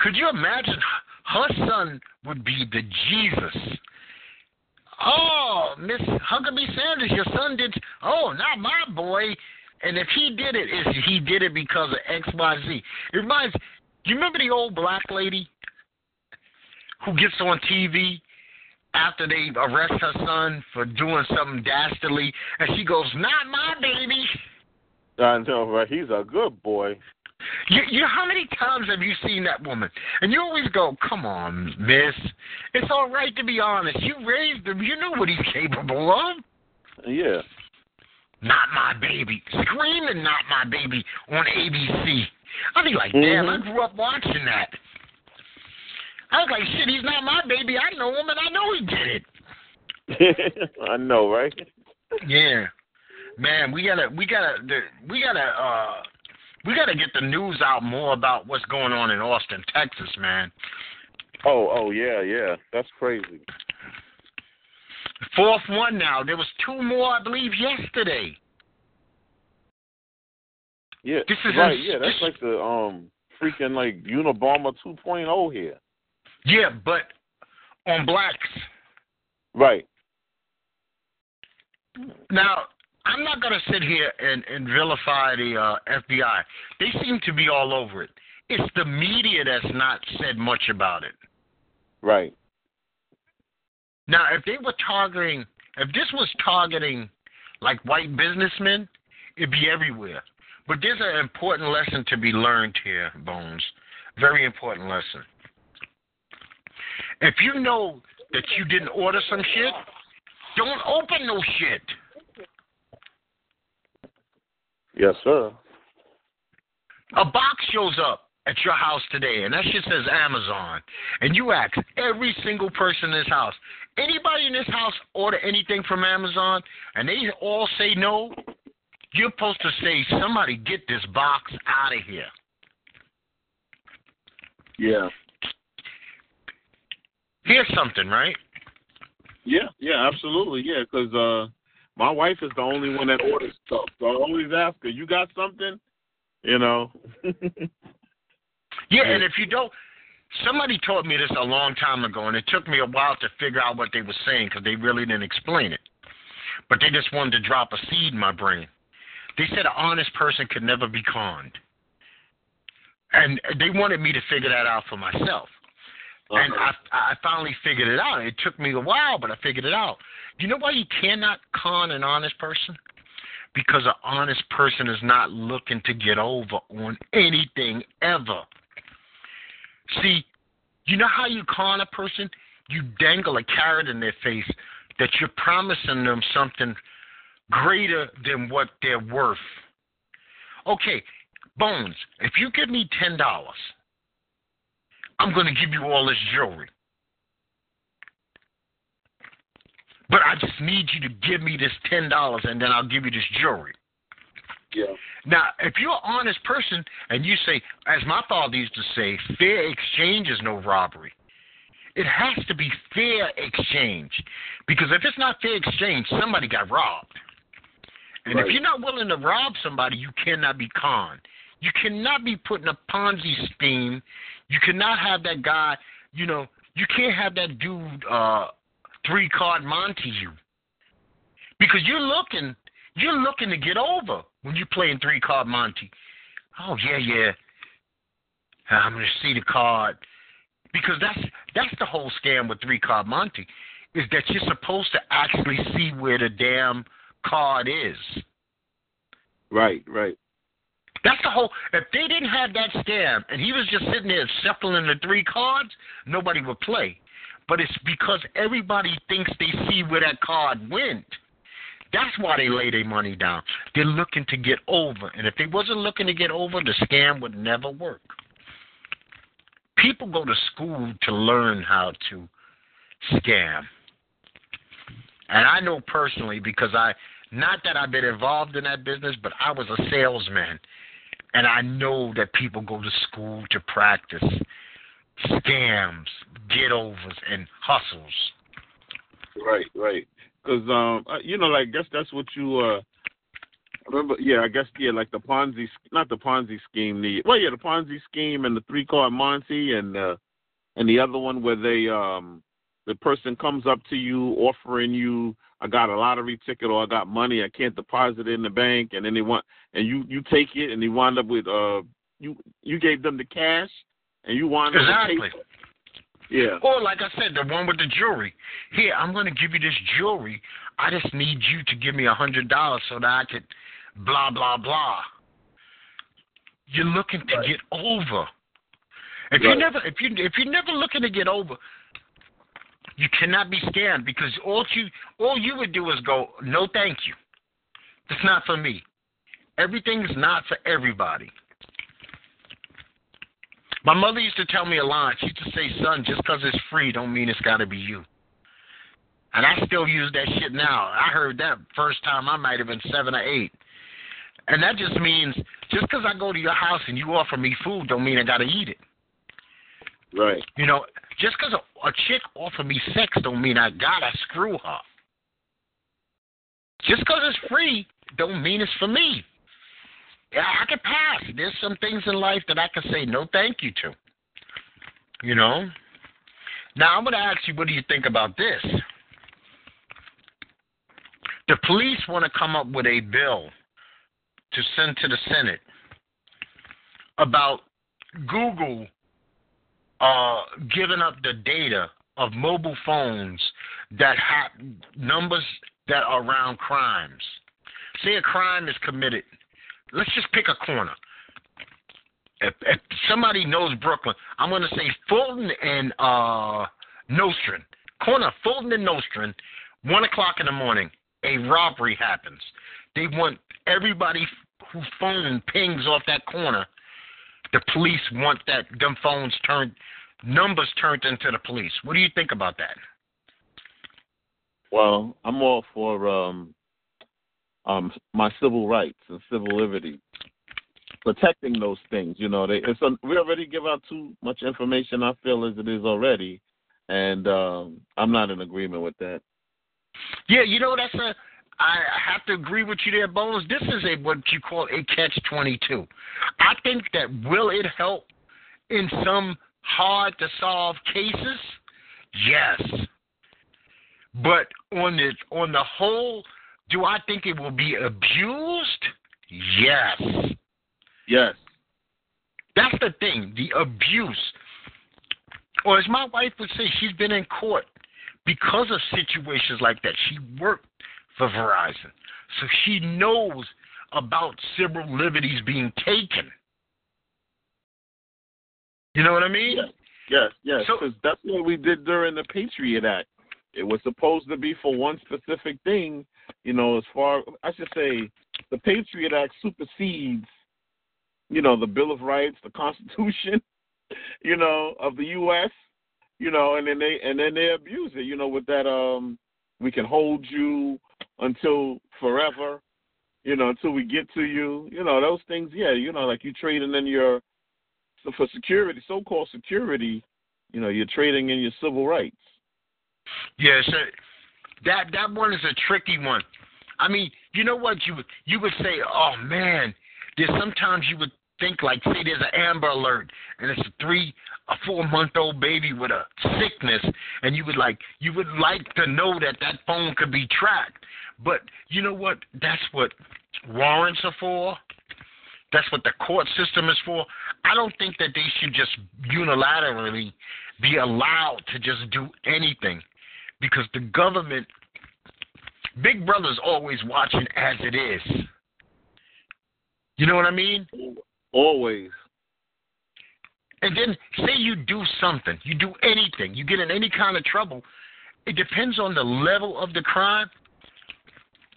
Speaker 2: Could you imagine? Her son would be the Jesus. Oh, Miss Huckabee Sanders, your son did. Oh, not my boy. And if he did it, is he did it because of X, Y, Z? It reminds. You remember the old black lady who gets on TV after they arrest her son for doing something dastardly, and she goes, "Not my baby."
Speaker 1: I know, right? He's a good boy.
Speaker 2: You, you, how many times have you seen that woman? And you always go, "Come on, Miss. It's all right to be honest. You raised him. You know what he's capable of."
Speaker 1: Yeah.
Speaker 2: Not my baby. Screaming, "Not my baby" on ABC. I'd be like, "Damn,
Speaker 1: mm-hmm.
Speaker 2: I grew up watching that." I was like, "Shit, he's not my baby. I know him, and I know he did
Speaker 1: it." I know, right?
Speaker 2: Yeah, man. We gotta, we gotta, we gotta. uh we got to get the news out more about what's going on in Austin, Texas, man.
Speaker 1: Oh, oh yeah, yeah, that's crazy.
Speaker 2: Fourth one now. There was two more, I believe, yesterday.
Speaker 1: Yeah,
Speaker 2: this is
Speaker 1: right. yeah, that's like the um freaking like Unabomber 2.0 here.
Speaker 2: Yeah, but on blacks.
Speaker 1: Right.
Speaker 2: Now, I'm not going to sit here and, and vilify the uh, FBI. They seem to be all over it. It's the media that's not said much about it.
Speaker 1: Right.
Speaker 2: Now, if they were targeting, if this was targeting like white businessmen, it'd be everywhere. But there's an important lesson to be learned here, Bones. Very important lesson. If you know that you didn't order some shit, don't open no shit.
Speaker 1: Yes, sir.
Speaker 2: A box shows up at your house today, and that shit says Amazon. And you ask every single person in this house, anybody in this house order anything from Amazon? And they all say no. You're supposed to say, somebody get this box out of here.
Speaker 1: Yeah.
Speaker 2: Here's something, right?
Speaker 1: Yeah, yeah, absolutely, yeah. Because uh, my wife is the only one that orders stuff, so I always ask her, "You got something?" You know.
Speaker 2: yeah, and if you don't, somebody told me this a long time ago, and it took me a while to figure out what they were saying because they really didn't explain it. but they just wanted to drop a seed in my brain. They said an honest person could never be conned. And they wanted me to figure that out for myself. Uh-huh. And I, I finally figured it out. It took me a while, but I figured it out. You know why you cannot con an honest person? Because an honest person is not looking to get over on anything ever. See, you know how you con a person? You dangle a carrot in their face that you're promising them something greater than what they're worth. Okay, Bones, if you give me $10, I'm going to give you all this jewelry. But I just need you to give me this ten dollars and then I'll give you this jewelry.
Speaker 1: Yeah.
Speaker 2: Now, if you're an honest person and you say, as my father used to say, fair exchange is no robbery. It has to be fair exchange. Because if it's not fair exchange, somebody got robbed. And
Speaker 1: right.
Speaker 2: if you're not willing to rob somebody, you cannot be conned. You cannot be putting a Ponzi scheme. You cannot have that guy, you know, you can't have that dude uh three card Monte you. Because you're looking you're looking to get over when you're playing three card Monte. Oh yeah, yeah. I'm gonna see the card. Because that's that's the whole scam with three card Monte, is that you're supposed to actually see where the damn card is.
Speaker 1: Right, right.
Speaker 2: That's the whole. If they didn't have that scam and he was just sitting there shuffling the three cards, nobody would play. But it's because everybody thinks they see where that card went. That's why they lay their money down. They're looking to get over. And if they wasn't looking to get over, the scam would never work. People go to school to learn how to scam. And I know personally because I not that I've been involved in that business, but I was a salesman. And I know that people go to school to practice scams, get overs, and hustles.
Speaker 1: Right, right. Because um, you know, like I guess that's what you uh remember. Yeah, I guess yeah, like the Ponzi, not the Ponzi scheme. The well, yeah, the Ponzi scheme and the three card Monte and uh, and the other one where they um the person comes up to you offering you I got a lottery ticket or I got money I can't deposit it in the bank and then they want and you you take it and they wind up with uh you you gave them the cash and you want
Speaker 2: exactly.
Speaker 1: Yeah.
Speaker 2: Or like I said, the one with the jewelry. Here, I'm going to give you this jewelry. I just need you to give me a hundred dollars so that I could, blah blah blah. You're looking to
Speaker 1: right.
Speaker 2: get over. If
Speaker 1: right.
Speaker 2: you never, if you if you're never looking to get over, you cannot be scammed because all you all you would do is go, no, thank you. It's not for me. Everything is not for everybody. My mother used to tell me a line. She used to say, "Son, just because it's free, don't mean it's got to be you." And I still use that shit now. I heard that first time I might have been seven or eight. And that just means just because I go to your house and you offer me food, don't mean I got to eat it.
Speaker 1: Right.
Speaker 2: You know, just because a, a chick offer me sex, don't mean I gotta screw her. Just because it's free, don't mean it's for me. Yeah, I can pass. There's some things in life that I can say no thank you to. You know? Now, I'm to ask you, what do you think about this? The police want to come up with a bill to send to the Senate about Google uh, giving up the data of mobile phones that have numbers that are around crimes. Say a crime is committed let's just pick a corner. If, if somebody knows Brooklyn, I'm going to say Fulton and uh, Nostrand. Corner Fulton and Nostrand, 1 o'clock in the morning, a robbery happens. They want everybody whose phone pings off that corner, the police want that them phones turned, numbers turned into the police. What do you think about that?
Speaker 1: Well, I'm all for um, um, my civil rights and civil liberty, protecting those things. You know, they, it's a, we already give out too much information. I feel as it is already, and um, I'm not in agreement with that.
Speaker 2: Yeah, you know that's a. I have to agree with you there, Bones. This is a what you call a catch twenty two. I think that will it help in some hard to solve cases? Yes. But on the on the whole Do I think it will be abused? Yes.
Speaker 1: Yes.
Speaker 2: That's the thing, the abuse. Or as my wife would say, she's been in court because of situations like that. She worked for Verizon. So she knows about civil liberties being taken. You know what I mean?
Speaker 1: Yes, yes, yes.
Speaker 2: So-
Speaker 1: Because that's what we did during the Patriot Act. It was supposed to be for one specific thing. You know, as far I should say, the Patriot Act supersedes, you know, the Bill of Rights, the Constitution, you know, of the U.S. You know, and then they and then they abuse it. You know, with that, um, we can hold you until forever. You know, until we get to you. You know, those things. Yeah, you know, like you trading in your so for security, so-called security, you know, you're trading in your civil rights.
Speaker 2: Yeah, so that that one is a tricky one. I mean, you know what you would you would say, oh man, there's sometimes you would think like say there's an Amber Alert and it's a three a four month old baby with a sickness and you would like you would like to know that that phone could be tracked. But you know what? That's what warrants are for. That's what the court system is for. I don't think that they should just unilaterally be allowed to just do anything because the government, Big Brother's always watching as it is. You know what I mean?
Speaker 1: Always.
Speaker 2: And then say you do something, you do anything, you get in any kind of trouble. It depends on the level of the crime.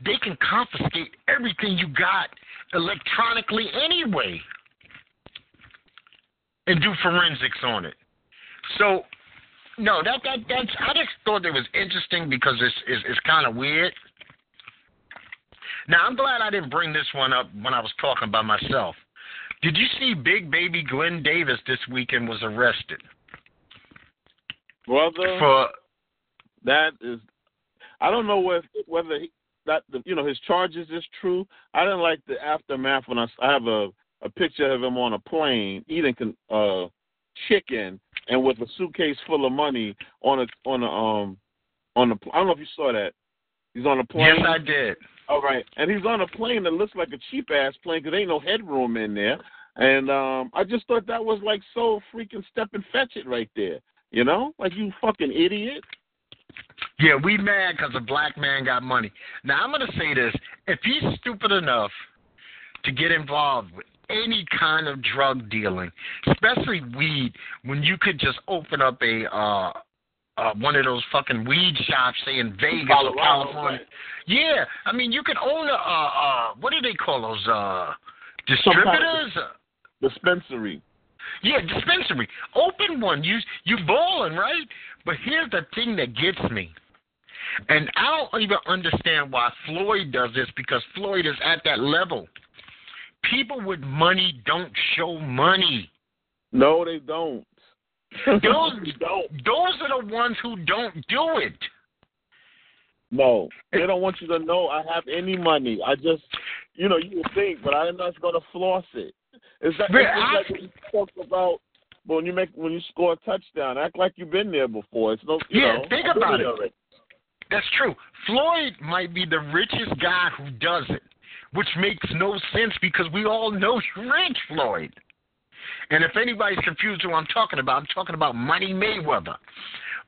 Speaker 2: They can confiscate everything you got electronically anyway and do forensics on it. So, no, that that that's I just thought it was interesting because it's it's, it's kind of weird. Now I'm glad I didn't bring this one up when I was talking about myself. Did you see Big Baby Glen Davis this weekend was arrested
Speaker 1: Brother,
Speaker 2: for
Speaker 1: that is I don't know whether whether he, that the, you know his charges is true. I didn't like the aftermath when I, I have a a picture of him on a plane eating uh chicken and with a suitcase full of money on a on a um on the I don't know if you saw that. He's on a plane.
Speaker 2: yes I did.
Speaker 1: All right, and he's on a plane that looks like a cheap ass plane because ain't no headroom in there. And um I just thought that was like so freaking step and fetch it right there. You know, like you fucking idiot.
Speaker 2: Yeah, we mad because a black man got money. Now I'm gonna say this: if he's stupid enough to get involved with any kind of drug dealing, especially weed, when you could just open up a uh, uh one of those fucking weed shops, say in Vegas or California.
Speaker 1: right.
Speaker 2: Yeah, I mean you could own a uh, uh what do they call those uh distributors?
Speaker 1: Dispensary.
Speaker 2: Yeah, dispensary. Open one. You you balling, right? But here's the thing that gets me. And I don't even understand why Floyd does this because Floyd is at that level. People with money don't show money.
Speaker 1: No, they don't.
Speaker 2: Those those are the ones who don't do it.
Speaker 1: No, they don't want you to know I have any money. I just, you know, you would think, but I'm not going to floss it. Is that
Speaker 2: But
Speaker 1: it's
Speaker 2: I-
Speaker 1: like you talk about when you make when you score a touchdown? Act like you've been there before. It's no, you
Speaker 2: Yeah,
Speaker 1: know,
Speaker 2: think about it.
Speaker 1: already.
Speaker 2: That's true. Floyd might be the richest guy who does it, which makes no sense because we all know rich, Floyd. And if anybody's confused who I'm talking about, I'm talking about Money Mayweather.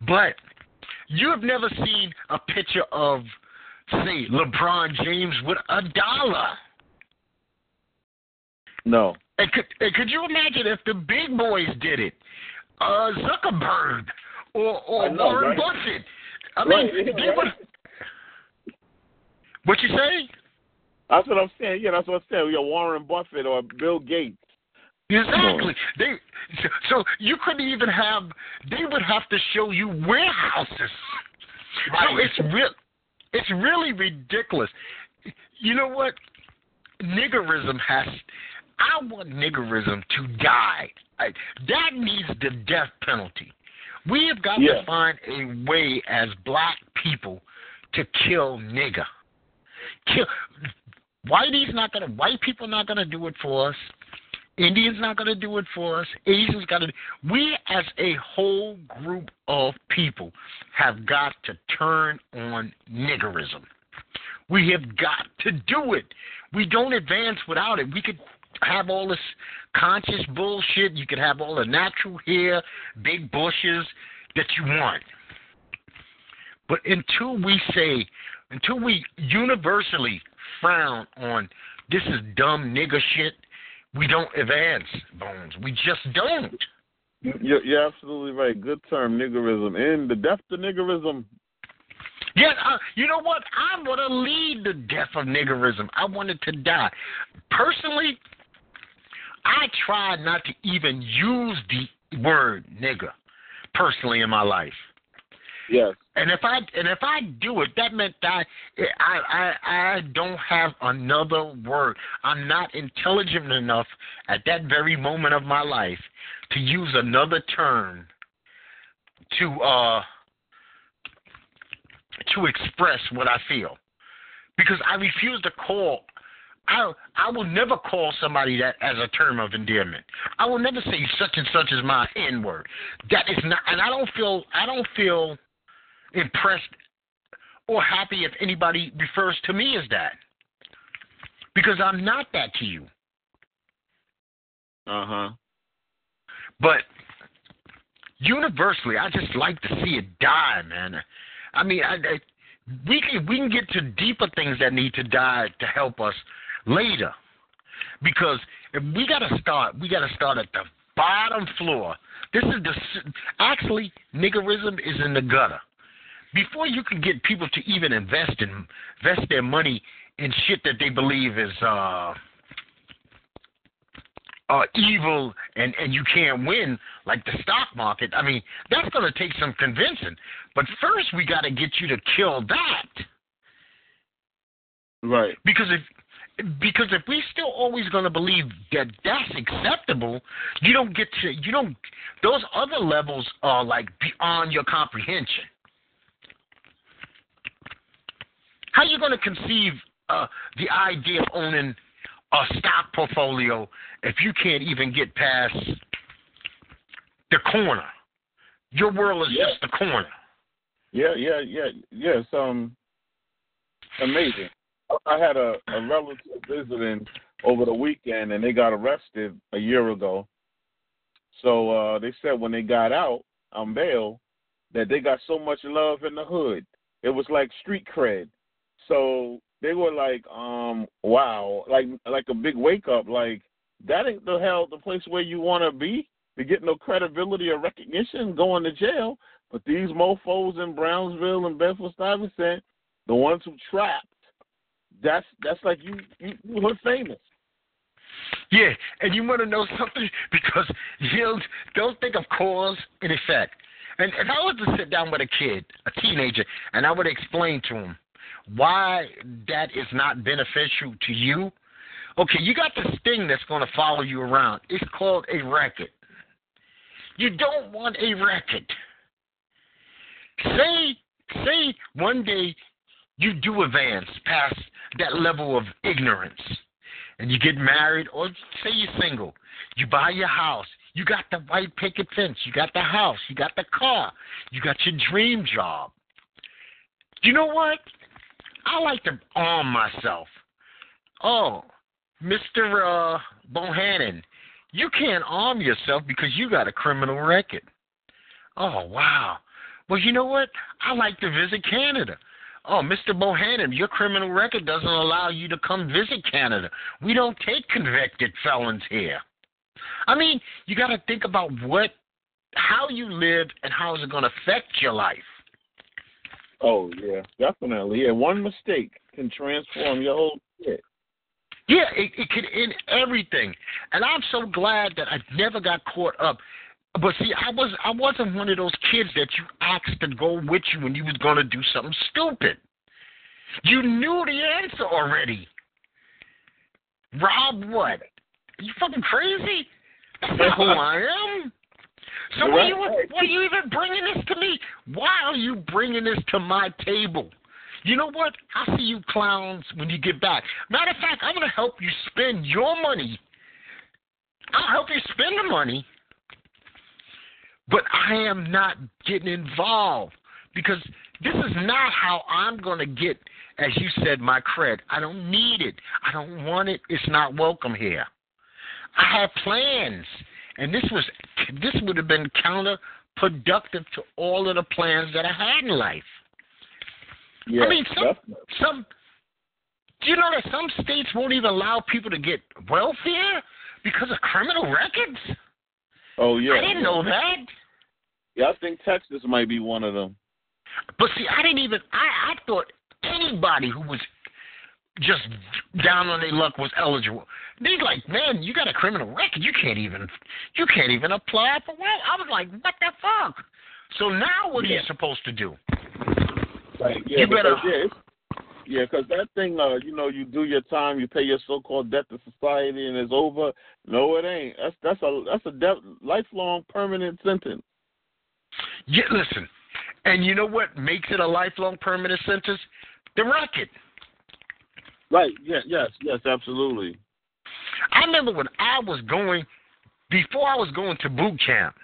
Speaker 2: But you have never seen a picture of, say, LeBron James with a dollar.
Speaker 1: No,
Speaker 2: And could, and could you imagine if the big boys did it? Uh, Zuckerberg or, or
Speaker 1: know,
Speaker 2: Warren
Speaker 1: right?
Speaker 2: Buffett. I mean,
Speaker 1: Right,
Speaker 2: they
Speaker 1: right.
Speaker 2: would. What you say?
Speaker 1: that's what I'm saying. Yeah, that's what I'm saying. Yeah, Warren Buffett or Bill Gates.
Speaker 2: Exactly. They so, you couldn't even have. They would have to show you warehouses. So it's real. It's really ridiculous. You know what? Niggerism has. I want niggerism to die. I, that needs the death penalty. We have got
Speaker 1: Yeah.
Speaker 2: to find a way as black people to kill nigger. Kill. Whitey's not gonna. White people not gonna do it for us. Indians not to do it for us. Asians got to. We, as a whole group of people, have got to turn on niggerism. We have got to do it. We don't advance without it. We could have all this conscious bullshit. You could have all the natural hair, big bushes that you want. But until we say, until we universally frown on this is dumb nigger shit, we don't advance, Bones. We just don't.
Speaker 1: You're, you're absolutely right. Good term, niggerism. And the death to niggerism.
Speaker 2: Yeah, uh, you know what? I want to lead the death of niggerism. I want it to die. Personally, I try not to even use the word nigger personally in my life.
Speaker 1: Yes.
Speaker 2: And if I and if I do it, that meant that I I I don't have another word. I'm not intelligent enough at that very moment of my life to use another term to uh to express what I feel. Because I refuse to call I I will never call somebody that as a term of endearment. I will never say such and such is my N word. That is not and I don't feel I don't feel impressed or happy if anybody refers to me as that. Because I'm not that to you.
Speaker 1: Uh huh.
Speaker 2: But universally, I just like to see it die, man. I mean, I, I, we can we can get to deeper things that need to die to help us later, because we got to start, we got to start at the bottom floor. This is the actually niggerism is in the gutter. Before you can get people to even invest in invest their money in shit that they believe is uh uh evil and and you can't win like the stock market i mean that's going to take some convincing. But first we got to get you to kill that.
Speaker 1: Right.
Speaker 2: Because if because if we're still always going to believe that that's acceptable, you don't get to you don't those other levels are like beyond your comprehension. How are you going to conceive uh, the idea of owning a stock portfolio if you can't even get past the corner? Your world is
Speaker 1: yeah.
Speaker 2: just the corner.
Speaker 1: Yeah, yeah, yeah, yes. Um, amazing. I had a, a relative visiting over the weekend, and they got arrested a year ago. So uh, they said when they got out on bail that they got so much love in the hood. It was like street cred. So they were like, um, wow, like like a big wake up. Like that ain't the hell the place where you want to be to get no credibility or recognition going to jail. But these mofo's in Brownsville and Bedford Stuyvesant, the ones who trapped, that's that's like you you, you were famous.
Speaker 2: Yeah, and you want to know something because you don't think of cause and effect. And if I was to sit down with a kid, a teenager, and I would explain to him why that is not beneficial to you. Okay, you got this thing that's going to follow you around. It's called a record. You don't want a record. Say, say one day you do advance past that level of ignorance and you get married, or say you're single, you buy your house, you got the white picket fence, you got the house, you got the car, you got your dream job. You know what? I like to arm myself. Oh, Mr. Uh, Bohannon, you can't arm yourself because you got a criminal record. Oh, wow. Well, you know what? I like to visit Canada. Oh, Mr. Bohannon, your criminal record doesn't allow you to come visit Canada. We don't take convicted felons here. I mean, you got to think about what, how you live, and how is it going to affect your life.
Speaker 1: Oh yeah, definitely. Yeah, one mistake can transform your whole shit.
Speaker 2: Yeah, it, it can end everything, and I'm so glad that I never got caught up. But see, I was I wasn't one of those kids that you asked to go with you when you was gonna do something stupid. You knew the answer already. Rob what? Are you fucking crazy? That's not who I am. So why, you, why are you even bringing this to me? Why are you bringing this to my table? You know what? I'll see you clowns when you get back. Matter of fact, I'm going to help you spend your money. I'll help you spend the money, but I am not getting involved because This is not how I'm going to get, as you said, my cred. I don't need it. I don't want it. It's not welcome here. I have plans, and this was this would have been counterproductive to all of the plans that I had in life.
Speaker 1: Yeah,
Speaker 2: I mean, some some. Do you know that some states won't even allow people to get welfare because of criminal records?
Speaker 1: Oh yeah.
Speaker 2: I didn't know that.
Speaker 1: Yeah, I think Texas might be one of them.
Speaker 2: But see, I didn't even. I I thought anybody who was just down on their luck was eligible. They like, man, you got a criminal record. You can't even. You can't even apply for well. I was like, what the fuck? So now, what
Speaker 1: Yeah.
Speaker 2: are you supposed to do?
Speaker 1: Right. Yeah,
Speaker 2: You better-
Speaker 1: because, yeah, it's, yeah, because that thing, uh, you know, you do your time, you pay your so-called debt to society, and it's over. No, it ain't. That's that's a that's a de- lifelong permanent sentence.
Speaker 2: Yeah, listen, and you know what makes it a lifelong permanent sentence? The record.
Speaker 1: Right. Yeah. Yes. Yes. Absolutely.
Speaker 2: I remember when I was going, before I was going to boot camp,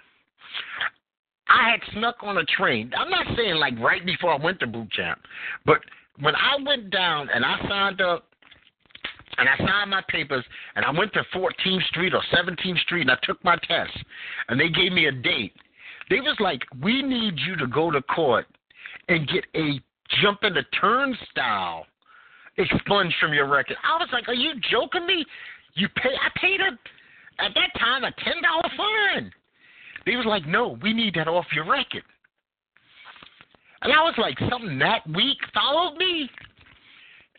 Speaker 2: I had snuck on a train. I'm not saying like right before I went to boot camp, but when I went down and I signed up and I signed my papers and I went to 14th Street or 17th Street and I took my test and they gave me a date. They was like, we need you to go to court and get a jump in the turnstile expunged from your record. I was like, are you joking me? You pay? I paid a at that time a ten dollar fine. They was like, no, we need that off your record. And I was like, something that weak followed me.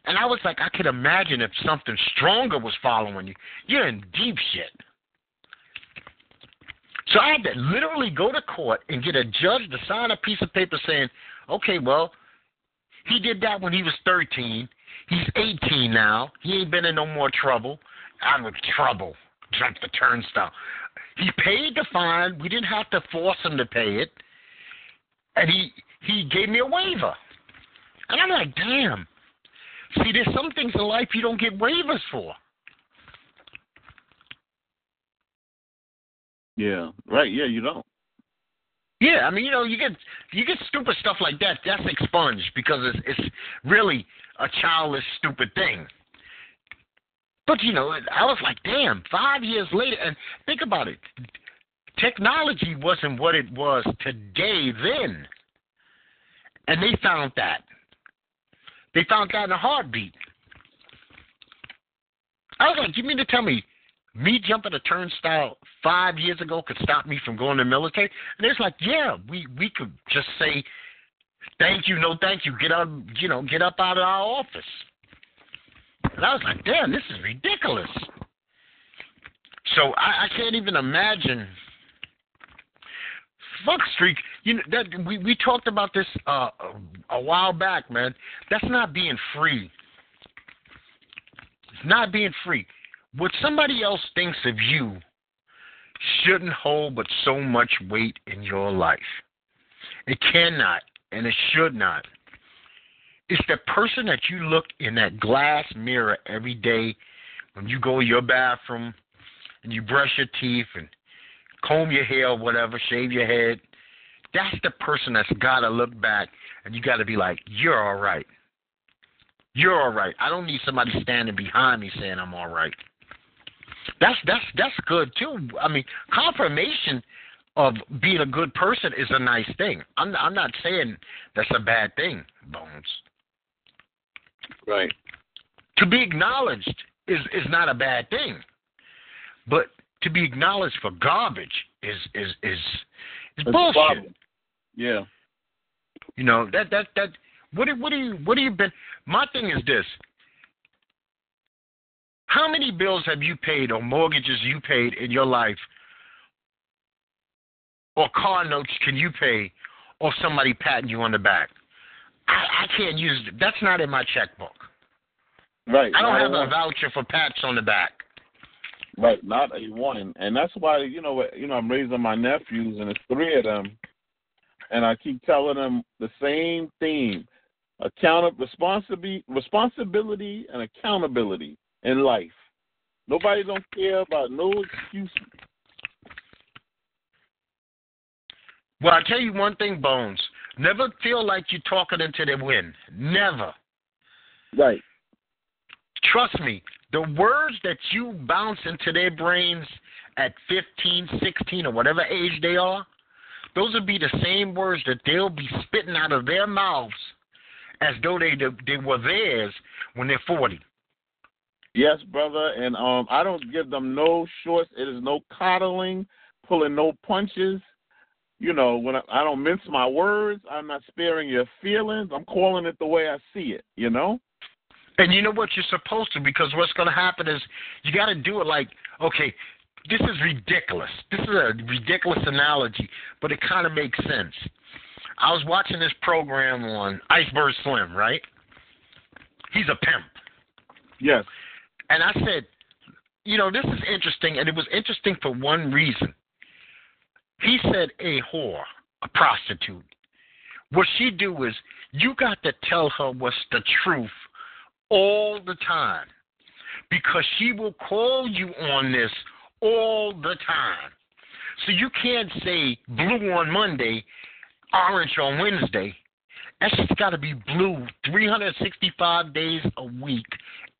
Speaker 2: And I was like, I could imagine if something stronger was following you. You're in deep shit. So I had to literally go to court and get a judge to sign a piece of paper saying, okay, well, he did that when he was 13. He's 18 now. He ain't been in no more trouble. I'm in trouble. Jump the turnstile. He paid the fine. We didn't have to force him to pay it. And he he gave me a waiver. And I'm like, damn. See, there's some things in life you don't get waivers for.
Speaker 1: Yeah. Right. Yeah. You don't.
Speaker 2: Yeah, I mean, you know, you get you get stupid stuff like that. That's expunged because it's it's really a childish, stupid thing. But you know, I was like, damn, five years later, and think about it. Technology wasn't what it was today then, and they found that. They found that in a heartbeat. I was like, you mean to tell me me jumping a turnstile five years ago could stop me from going to the military? And it's like, yeah, we we could just say, thank you, no thank you, get up, you know, get up out of our office. And I was like, damn, this is ridiculous. So I, I can't even imagine. Fuck streak. You know that we we talked about this uh, a, a while back, man. That's not being free. It's not being free. What somebody else thinks of you shouldn't hold but so much weight in your life. It cannot and it should not. It's the person that you look in that glass mirror every day when you go to your bathroom and you brush your teeth and comb your hair or whatever, shave your head. That's the person that's got to look back and you got to be like, you're all right. You're all right. I don't need somebody standing behind me saying I'm all right. That's that's that's good too. I mean, confirmation of being a good person is a nice thing. I'm I'm not saying that's a bad thing, Bones.
Speaker 1: Right.
Speaker 2: To be acknowledged is is not a bad thing, but to be acknowledged for garbage is is is is
Speaker 1: That's
Speaker 2: bullshit.
Speaker 1: Yeah.
Speaker 2: You know that that that what what do you what do you been? My thing is this: how many bills have you paid or mortgages you paid in your life, or car notes can you pay, or somebody patting you on the back? I, I can't use that's not in my checkbook.
Speaker 1: Right.
Speaker 2: I don't have
Speaker 1: a
Speaker 2: voucher for pats on the back.
Speaker 1: Right, not a one, and that's why you know what you know. I'm raising my nephews, and it's three of them, and I keep telling them the same theme: account responsibility, responsibility, and accountability in life. Nobody don't care about no excuses.
Speaker 2: Well, I tell you one thing, Bones. Never feel like you're talking into the wind. Never.
Speaker 1: Right.
Speaker 2: Trust me, the words that you bounce into their brains at 15, 16, or whatever age they are, those would be the same words that they'll be spitting out of their mouths as though they they were theirs when they're 40.
Speaker 1: Yes, brother, and um, I don't give them no shorts. It is no coddling, pulling no punches. You know, when I, I don't mince my words, I'm not sparing your feelings. I'm calling it the way I see it. You know.
Speaker 2: And you know what you're supposed to because what's going to happen is you got to do it like, okay, this is ridiculous. This is a ridiculous analogy, but it kind of makes sense. I was watching this program on Iceberg Slim, right? He's a pimp.
Speaker 1: Yes.
Speaker 2: And I said, you know, this is interesting, and it was interesting for one reason. He said a whore, a prostitute. What she do is you got to tell her what's the truth all the time because she will call you on this all the time. So you can't say blue on Monday, orange on Wednesday. That's just got to be blue 365 days a week,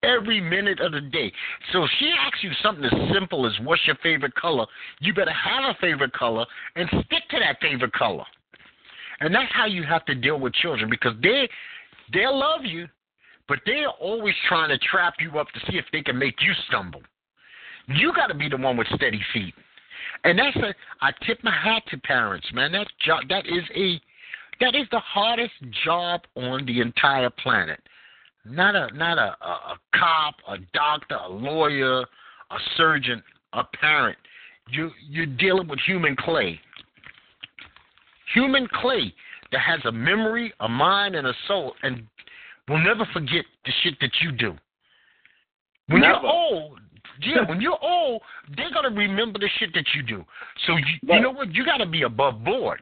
Speaker 2: every minute of the day. So if she asks you something as simple as what's your favorite color, you better have a favorite color and stick to that favorite color. And that's how you have to deal with children because they they'll love you, but they're always trying to trap you up to see if they can make you stumble. You got to be the one with steady feet. And that's a I tip my hat to parents, man. That job that is a that is the hardest job on the entire planet. Not a not a, a, a cop, a doctor, a lawyer, a surgeon, a parent. You you're dealing with human clay. Human clay that has a memory, a mind, and a soul, and will never forget the shit that you do. When
Speaker 1: Never.
Speaker 2: you're old, yeah, when you're old, they're gonna remember the shit that you do. So you,
Speaker 1: Right.
Speaker 2: you know what? You got to be above board.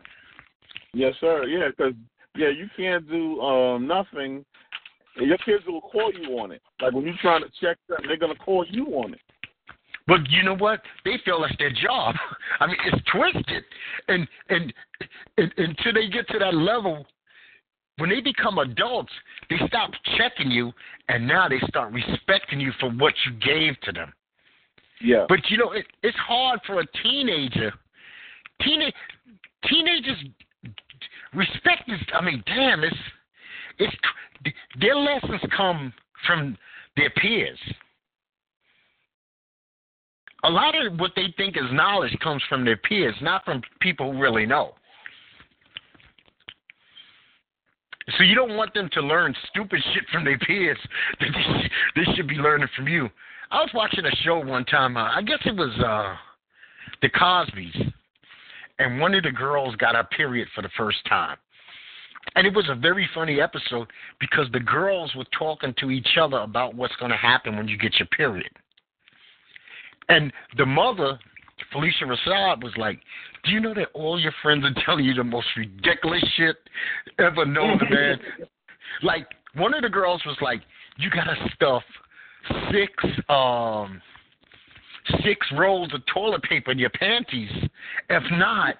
Speaker 1: Yes, sir. Yeah, because yeah, you can't do um nothing. And Your kids will call you on it. Like when you're trying to check them, they're gonna call you on it.
Speaker 2: But you know what? They feel that's their job. I mean, it's twisted, and and, and until they get to that level, when they become adults, they stop checking you, and now they start respecting you for what you gave to them.
Speaker 1: Yeah.
Speaker 2: But you know, it, it's hard for a teenager. Teenage teenagers respect is. I mean, damn, it's it's their lessons come from their peers. A lot of what they think is knowledge comes from their peers, not from people who really know. So you don't want them to learn stupid shit from their peers that they, they should be learning from you. I was watching a show one time. Uh, I guess it was uh, the Cosbys, and one of the girls got her period for the first time. And it was a very funny episode because the girls were talking to each other about what's going to happen when you get your period. And the mother, Phylicia Rashad, was like, Do you know that all your friends are telling you the most ridiculous shit ever known to man? like, one of the girls was like, You got to stuff six um six rolls of toilet paper in your panties. If not,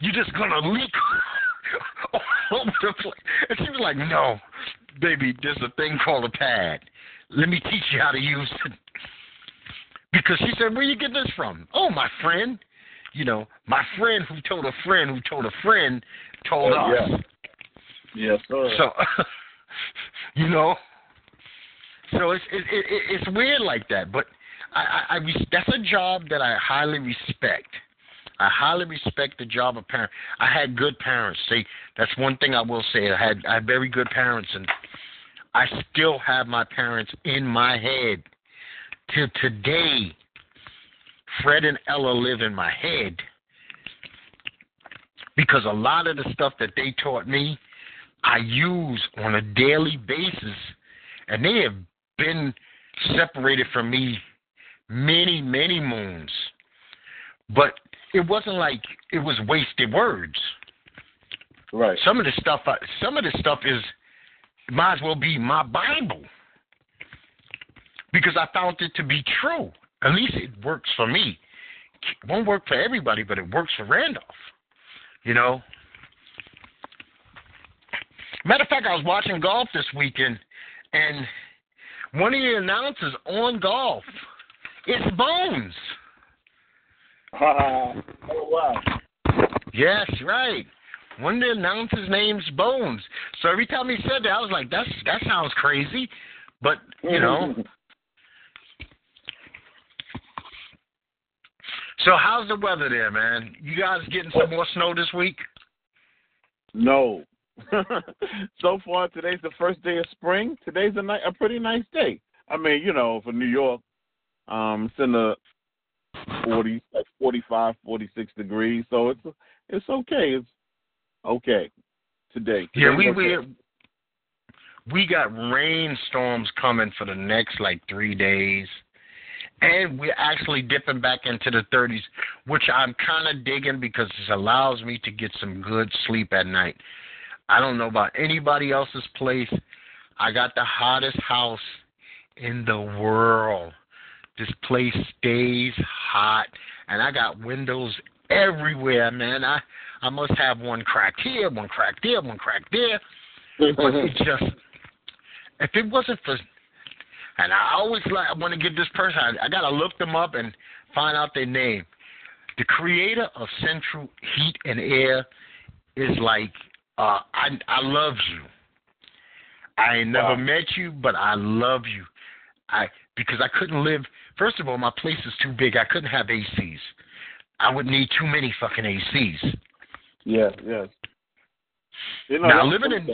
Speaker 2: you're just gonna leak all over the place. And she was like, No, baby, there's a thing called a pad. Let me teach you how to use it. Because she said, Where you get this from? Oh, my friend. You know, my friend who told a friend who told a friend told
Speaker 1: Oh,
Speaker 2: us.
Speaker 1: yeah. Yes, sir.
Speaker 2: So, you know, so it's it, it, it's weird like that. But I, I, I that's a job that I highly respect. I highly respect the job of parent. I had good parents. See, that's one thing I will say. I had I had very good parents, and I still have my parents in my head till today. Fred and Ella live in my head because a lot of the stuff that they taught me, I use on a daily basis, and they have been separated from me many, many moons. But it wasn't like it was wasted words.
Speaker 1: right.
Speaker 2: Some of the stuff, I, some of the stuff is might as well be my Bible because I found it to be true. At least it works for me. It won't work for everybody, but it works for Randolph. You know. Matter of fact, I was watching golf this weekend, and one of the announcers on golf is Bones.
Speaker 1: Oh wow.
Speaker 2: Yes, right. One of the announcers' name's Bones. So every time he said that, I was like, "That's that sounds crazy," but you know. so how's the weather there, man? You guys getting some more snow this week?
Speaker 1: No. so far, today's the first day of spring. Today's a, ni- a pretty nice day. I mean, you know, for New York, um, it's in the 40, like 45, 46 degrees. So it's it's okay. It's okay today.
Speaker 2: Yeah, we
Speaker 1: Today's
Speaker 2: we we got rainstorms coming for the next like three days, and we're actually dipping back into the 30s, which I'm kind of digging because it allows me to get some good sleep at night. I don't know about anybody else's place. I got the hottest house in the world. This place stays hot, and I got windows everywhere, man. I I must have one cracked here, one cracked there, one cracked there. But it just if it wasn't for and I always like I want to give this person I, I gotta look them up and find out their name. The creator of Central Heat and Air is like uh I I love you. I ain't never
Speaker 1: Wow.
Speaker 2: met you, but I love you. I because I couldn't live first of all, my place is too big. I couldn't have ACs. I would need too many fucking ACs.
Speaker 1: Yeah, yeah. You know,
Speaker 2: now living in.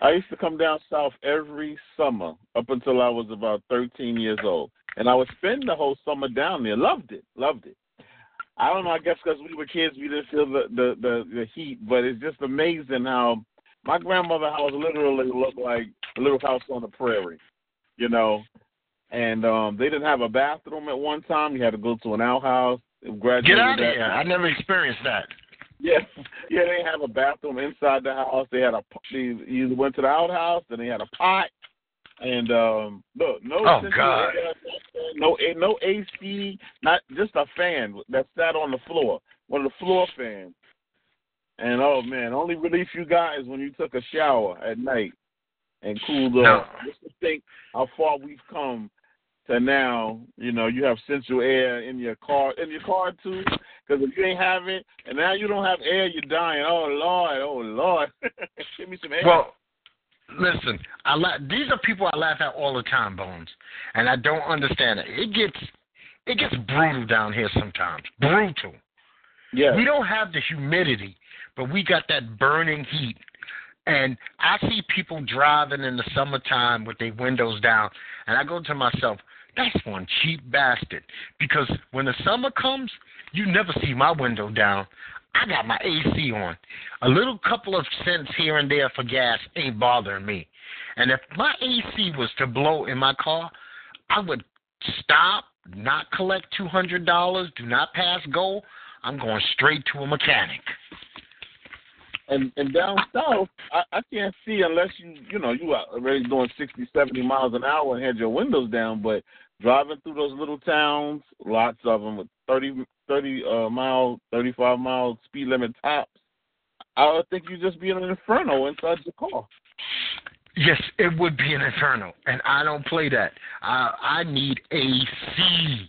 Speaker 1: I used to come down south every summer up until I was about 13 years old, and I would spend the whole summer down there. Loved it, loved it. I don't know. I guess because we were kids, we didn't feel the, the the the heat, but it's just amazing how my grandmother's house literally looked like a little house on the prairie, you know. And um they didn't have a bathroom at one time. You had to go to an outhouse.
Speaker 2: Get out of here. I never experienced that.
Speaker 1: yeah, yeah. They didn't have a bathroom inside the house. They had a. They either went to the outhouse, then they had a pot, and um look, no.
Speaker 2: Oh, God.
Speaker 1: No, no AC. Not just a fan that sat on the floor. One of the floor fans. And oh man, only relief you got is when you took a shower at night and cooled
Speaker 2: No.
Speaker 1: off. Just to think how far we've come to now. You know, you have central air in your car, in your car too. Because if you ain't have it, and now you don't have air, you're dying. Oh Lord, oh Lord, give me some air.
Speaker 2: Well, listen, I la- these are people I laugh at all the time, Bones, and I don't understand it. It gets it gets brutal down here sometimes. Brutal.
Speaker 1: yeah,
Speaker 2: We don't have the humidity, but we got that burning heat. And I see people driving in the summertime with their windows down, and I go to myself, that's one cheap bastard. Because when the summer comes, you never see my window down. I got my AC on. A little couple of cents here and there for gas ain't bothering me. And if my AC was to blow in my car, I would stop, not collect two hundred dollars, do not pass go. I'm going straight to a mechanic.
Speaker 1: and and down south, I, I can't see unless you you know you are already doing sixty, seventy miles an hour and had your windows down. But driving through those little towns, lots of them with 30, 30 uh, mile, thirty five mile speed limit tops. I would think you'd just be in an inferno inside your car.
Speaker 2: Yes, it would be an inferno, and I don't play that. I I need AC.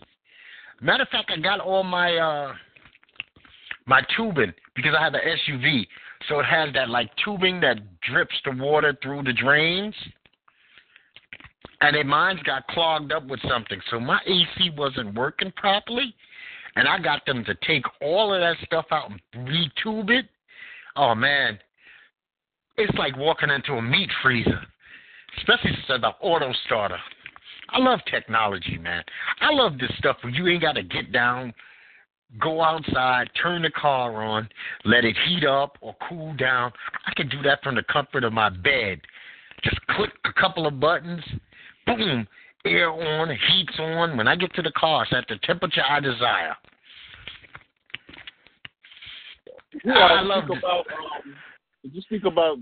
Speaker 2: Matter of fact, I got all my uh my tubing because I have an SUV, so it has that like tubing that drips the water through the drains. And their mine's got clogged up with something, so my AC wasn't working properly, and I got them to take all of that stuff out and retube it. Oh man, it's like walking into a meat freezer, especially since an auto starter. I love technology, man. I love this stuff where you ain't got to get down, go outside, turn the car on, let it heat up or cool down. I can do that from the comfort of my bed. Just click a couple of buttons, boom, air on, heat's on. When I get to the car, it's at the temperature I desire.
Speaker 1: Did you,
Speaker 2: I love
Speaker 1: speak about, um, did you speak about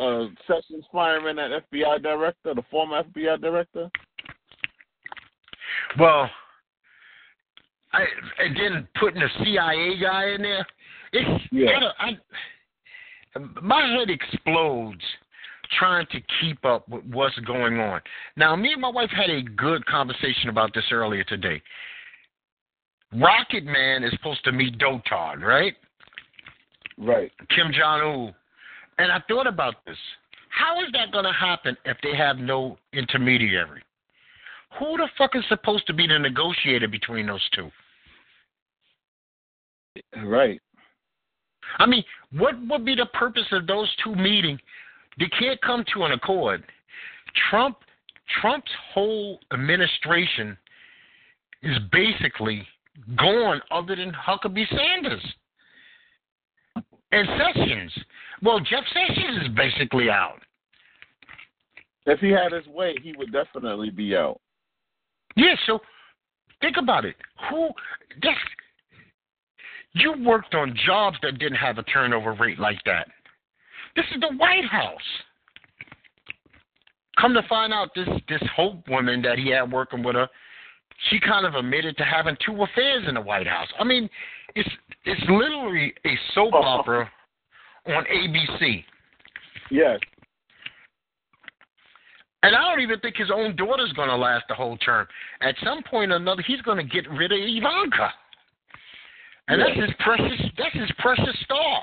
Speaker 1: uh, Sessions firing that FBI director, the former FBI director?
Speaker 2: Well, I and then putting a CIA guy in there. It's
Speaker 1: Yeah.
Speaker 2: I, I my head explodes trying to keep up with what's going on. Now, me and my wife had a good conversation about this earlier today. Rocket Man is supposed to meet Dotard, right?
Speaker 1: Right.
Speaker 2: Kim Jong Un. And I thought about this. How is that going to happen if they have no intermediary? Who the fuck is supposed to be the negotiator between those two?
Speaker 1: Right.
Speaker 2: I mean, what would be the purpose of those two meeting? They can't come to an accord. Trump Trump's whole administration is basically gone other than Huckabee Sanders and Sessions. Well, Jeff Sessions is basically out.
Speaker 1: If he had his way, he would definitely be out.
Speaker 2: Yeah, so think about it. Who this you worked on jobs that didn't have a turnover rate like that. This is the White House. Come to find out this this Hope woman that he had working with her, she kind of admitted to having two affairs in the White House. I mean, it's it's literally a soap oh. opera on ABC.
Speaker 1: Yes.
Speaker 2: And I don't even think his own daughter's going to last the whole term. At some point or another, he's going to get rid of Ivanka, and yes. that's his precious. That's his precious star.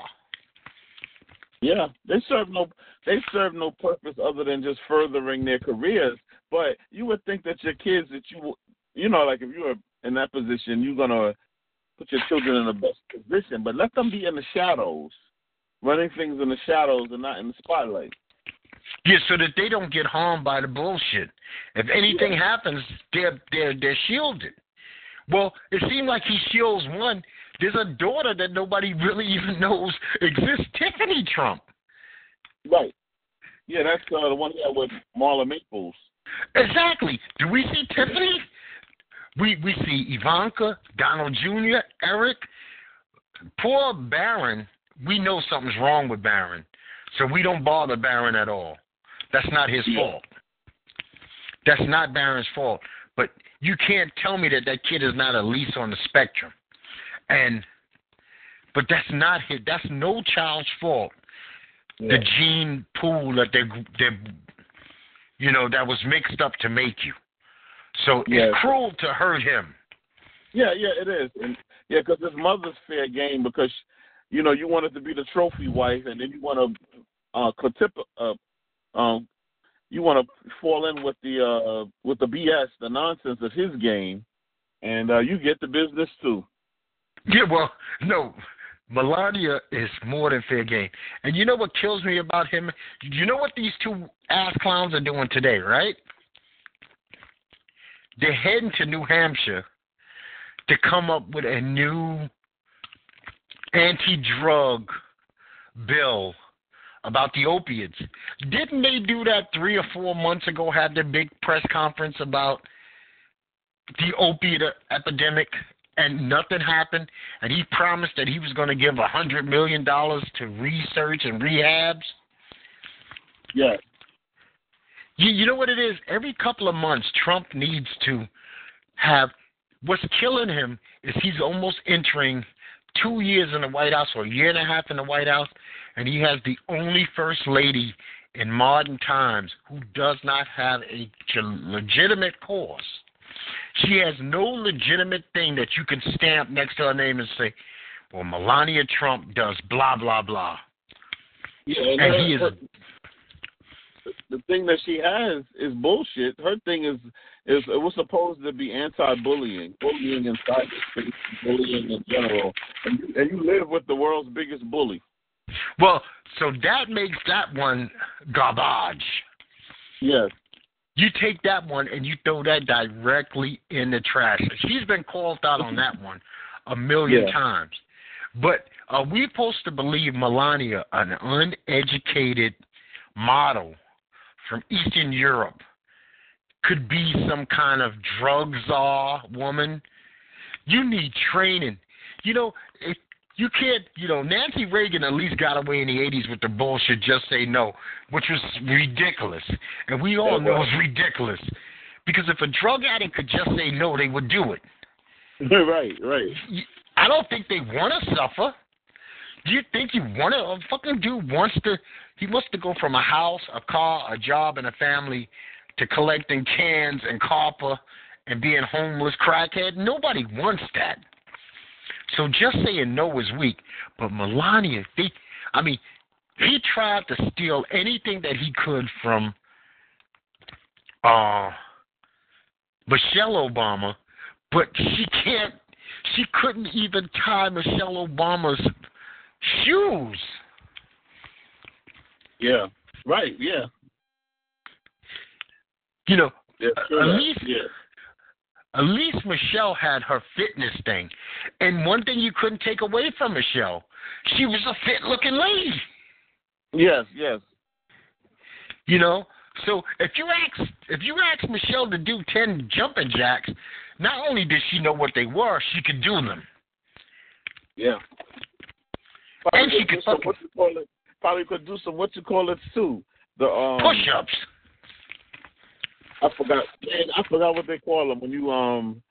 Speaker 1: Yeah, they serve no they serve no purpose other than just furthering their careers. But you would think that your kids that you you know like if you were in that position, you're gonna put your children in the best position. But let them be in the shadows, running things in the shadows and not in the spotlight.
Speaker 2: Yeah, so that they don't get harmed by the bullshit. If anything yeah. happens, they're they're they're shielded. Well, it seemed like he shields one. There's a daughter that nobody really even knows exists, Tiffany Trump.
Speaker 1: Right. Yeah, that's uh, the one had with Marla Maples.
Speaker 2: Exactly. Do we see Tiffany? We we see Ivanka, Donald Jr., Eric. Poor Barron. We know something's wrong with Barron, so we don't bother Barron at all. That's not his yeah. fault. That's not Barron's fault. But you can't tell me that that kid is not at least on the spectrum. And but that's not his. That's no child's fault. Yeah. The gene pool that they they you know that was mixed up to make you. So yeah. it's cruel to hurt him.
Speaker 1: Yeah, yeah, it is, and yeah, because his mother's fair game because you know you wanted to be the trophy wife, and then you want to uh, clitip, uh, um, you want to fall in with the uh, with the BS, the nonsense of his game, and uh, you get the business too.
Speaker 2: Yeah, well, no. Melania is more than fair game. And you know what kills me about him? You know what these two ass clowns are doing today, right? They're heading to New Hampshire to come up with a new anti drug bill about the opiates. Didn't they do that three or four months ago, have their big press conference about the opiate epidemic and nothing happened. And he promised that he was going to give a hundred million dollars to research and rehabs.
Speaker 1: Yeah.
Speaker 2: You, you know what it is? Every couple of months, Trump needs to have. What's killing him is he's almost entering two years in the White House or a year and a half in the White House, and he has the only first lady in modern times who does not have a legitimate cause she has no legitimate thing that you can stamp next to her name and say, well, Melania Trump does blah, blah, blah.
Speaker 1: Yeah, and, and he is. Her, the thing that she has is bullshit. Her thing is is it was supposed to be anti-bullying, bullying in cyberspace, bullying in general, and you, and you live with the world's biggest bully.
Speaker 2: Well, so that makes that one garbage.
Speaker 1: Yes.
Speaker 2: You take that one and you throw that directly in the trash. She's been called out on that one a million
Speaker 1: yeah.
Speaker 2: times. But are we supposed to believe Melania, an uneducated model from Eastern Europe, could be some kind of drug czar woman? You need training. You know, if you can't, you know, Nancy Reagan at least got away in the 80s with the bullshit, just say no, which was ridiculous. And we all know it's ridiculous. Because if a drug addict could just say no, they would do it.
Speaker 1: right, right.
Speaker 2: I don't think they want to suffer. Do you think you want to? A fucking dude wants to. He wants to go from a house, a car, a job, and a family to collecting cans and copper and being homeless crackhead. Nobody wants that. So just saying no is weak. But Melania, they, I mean, he tried to steal anything that he could from uh, Michelle Obama, but she can't. She couldn't even tie Michelle Obama's shoes.
Speaker 1: Yeah. Right. Yeah.
Speaker 2: You know,
Speaker 1: yeah,
Speaker 2: sure at least
Speaker 1: yeah.
Speaker 2: At least Michelle had her fitness thing. And one thing you couldn't take away from Michelle, she was a fit looking lady.
Speaker 1: Yes, yes.
Speaker 2: You know? So if you ask if you ask Michelle to do ten jumping jacks, not only did she know what they were, she could do them.
Speaker 1: Yeah.
Speaker 2: Probably and she could
Speaker 1: some, what you call it, probably could do some what you call it too. The um,
Speaker 2: push ups.
Speaker 1: I forgot. Man, I forgot what they call them when you um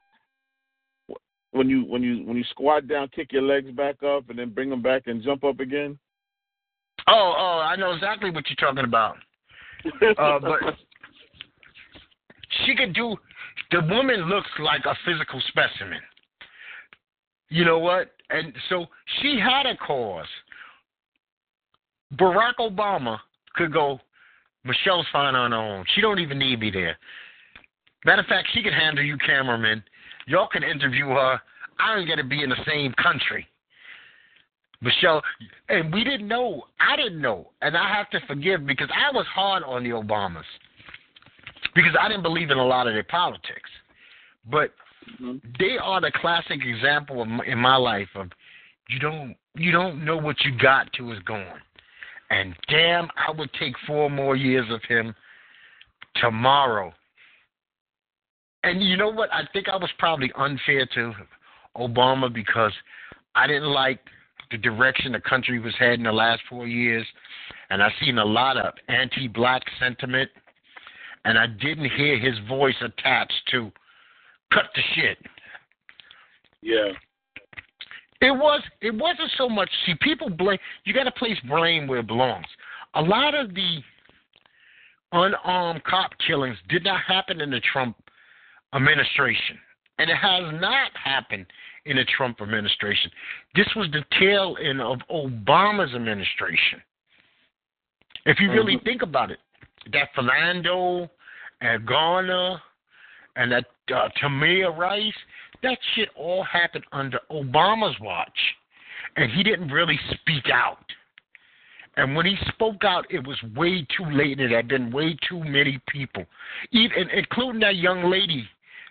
Speaker 1: when you when you when you squat down, kick your legs back up, and then bring them back and jump up again.
Speaker 2: Oh, oh, I know exactly what you're talking about. uh, but she could do. The woman looks like a physical specimen. You know what? And so she had a cause. Barack Obama could go. Michelle's fine on her own. She don't even need me there. Matter of fact, she can handle you cameramen. Y'all can interview her. I ain't got to be in the same country. Michelle, and we didn't know. I didn't know, and I have to forgive because I was hard on the Obamas because I didn't believe in a lot of their politics. But mm-hmm. they are the classic example of, in my life of you don't you don't know what you got to is gone. And damn, I would take four more years of him tomorrow. And you know what? I think I was probably unfair to Obama because I didn't like the direction the country was heading the last four years, and I've seen a lot of anti-black sentiment, and I didn't hear his voice attached to cut the shit.
Speaker 1: Yeah.
Speaker 2: It was. It wasn't so much. See, people blame. You got to place blame where it belongs. A lot of the unarmed cop killings did not happen in the Trump administration, and it has not happened in the Trump administration. This was the tail end of Obama's administration. If you really mm-hmm. think about it, that Philando and Garner and that uh, Tamir Rice, that shit all happened under Obama's watch. And he didn't really speak out. And when he spoke out, it was way too late. And it had been way too many people, even including that young lady.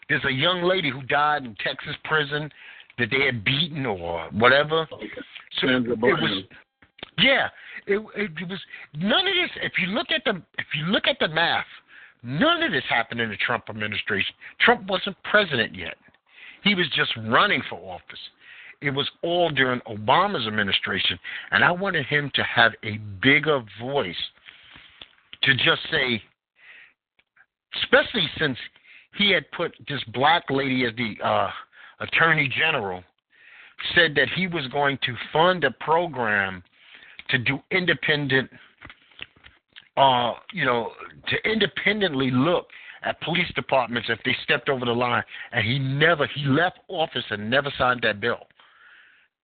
Speaker 2: There's a young lady who died in Texas prison that they had beaten or whatever. So it was, yeah, it, it was none of this. If you look at the if you look at the math, none of this happened in the Trump administration. Trump wasn't president yet. He was just running for office. It was all during Obama's administration, and I wanted him to have a bigger voice to just say, especially since he had put this black lady as the uh, attorney general, said that he was going to fund a program to do independent, uh, you know, to independently look at police departments if they stepped over the line. And he never, he left office and never signed that bill.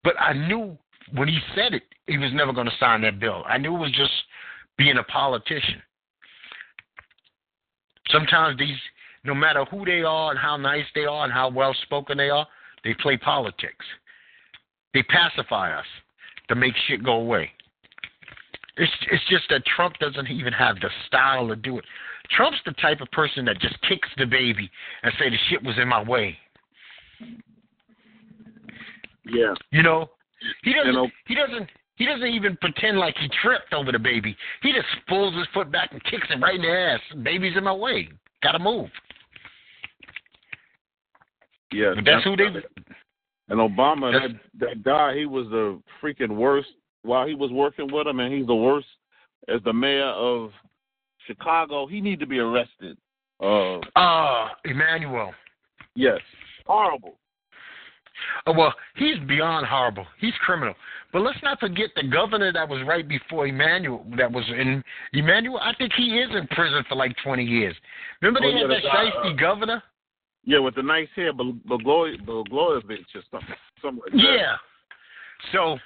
Speaker 2: But I knew when he said it, he was never going to sign that bill. I knew it was just being a politician. Sometimes these no matter who they are and how nice they are and how well spoken they are, they play politics. They pacify us to make shit go away. It's it's just that Trump doesn't even have the style to do it. Trump's the type of person that just kicks the baby and say the shit was in my way.
Speaker 1: Yeah.
Speaker 2: You know, he doesn't. You know, he doesn't. He doesn't even pretend like he tripped over the baby. He just pulls his foot back and kicks it right in the ass. Baby's in my way. Gotta move.
Speaker 1: Yeah,
Speaker 2: but that's who they.
Speaker 1: And Obama, that that guy, he was the freaking worst while he was working with him, and he's the worst as the mayor of Chicago. He need to be arrested. Uh,
Speaker 2: uh Emanuel.
Speaker 1: Yes, horrible.
Speaker 2: Oh, well, he's beyond horrible. He's criminal. But let's not forget the governor that was right before Emanuel, that was in Emanuel. I think he is in prison for like 20 years. Remember they
Speaker 1: Oh,
Speaker 2: had
Speaker 1: yeah,
Speaker 2: that
Speaker 1: the guy, uh,
Speaker 2: governor?
Speaker 1: Yeah, with the nice hair, Blagojevich or something, something like.
Speaker 2: Yeah. So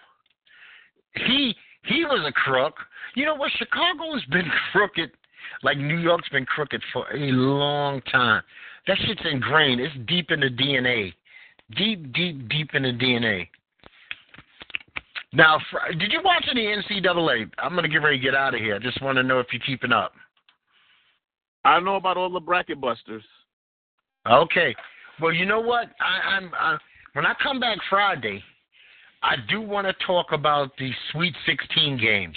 Speaker 2: he he was a crook. You know what? Chicago has been crooked, like New York's been crooked for a long time. That shit's ingrained. It's deep in the DNA. Deep, deep, deep in the DNA. Now, did you watch any NCAA? I'm going to get ready to get out of here. I just want to know if you're keeping up.
Speaker 1: I know about all the bracket busters.
Speaker 2: Okay. Well, you know what? I, I'm I, when I come back Friday, I do want to talk about the Sweet 16 games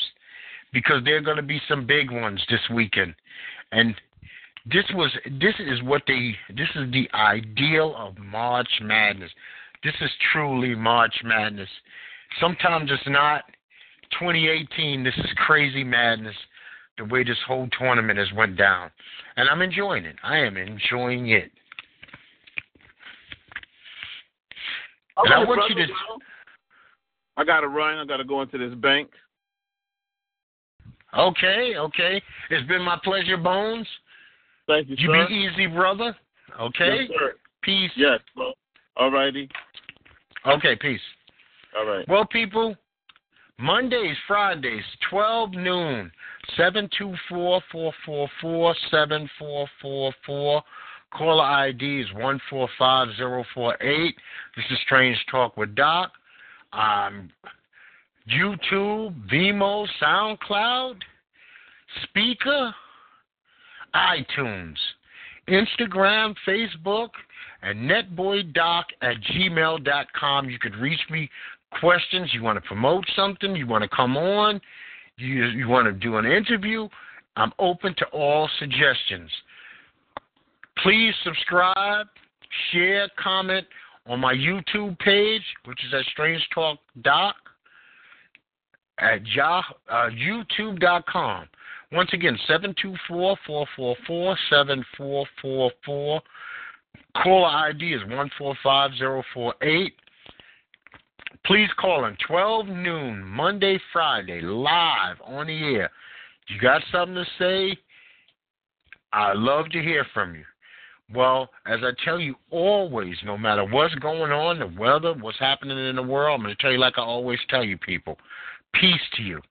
Speaker 2: because there are going to be some big ones this weekend, and this was this is what they this is the ideal of March Madness. This is truly March Madness. Sometimes it's not. 2018, this is crazy madness. The way this whole tournament has went down, and I'm enjoying it. I am enjoying it. And I want you to.
Speaker 1: I got to run. I got to go into this bank.
Speaker 2: Okay, okay. It's been my pleasure, Bones.
Speaker 1: Thank you,
Speaker 2: You
Speaker 1: sir.
Speaker 2: be easy, brother. Okay.
Speaker 1: Yes, sir.
Speaker 2: Peace.
Speaker 1: Yes. Well, all righty.
Speaker 2: Okay, peace.
Speaker 1: All right.
Speaker 2: Well, people, Mondays, Fridays, 12 noon, 724-444-7444. Caller ID is 145048. This is Strange Talk with Doc. Um, YouTube, Vimeo, SoundCloud, Spreaker, iTunes, Instagram, Facebook, and netboydoc at gmail.com. You could reach me questions. You want to promote something, you want to come on, you, you want to do an interview. I'm open to all suggestions. Please subscribe, share, comment on my YouTube page, which is at Strange Talk Doc at uh, youtube.com. Once again, 724-444-7444. Caller ID is 145048. Please call in 12 noon, Monday, Friday, live on the air. You got something to say? I love to hear from you. Well, as I tell you always, no matter what's going on, the weather, what's happening in the world, I'm going to tell you like I always tell you people. Peace to you.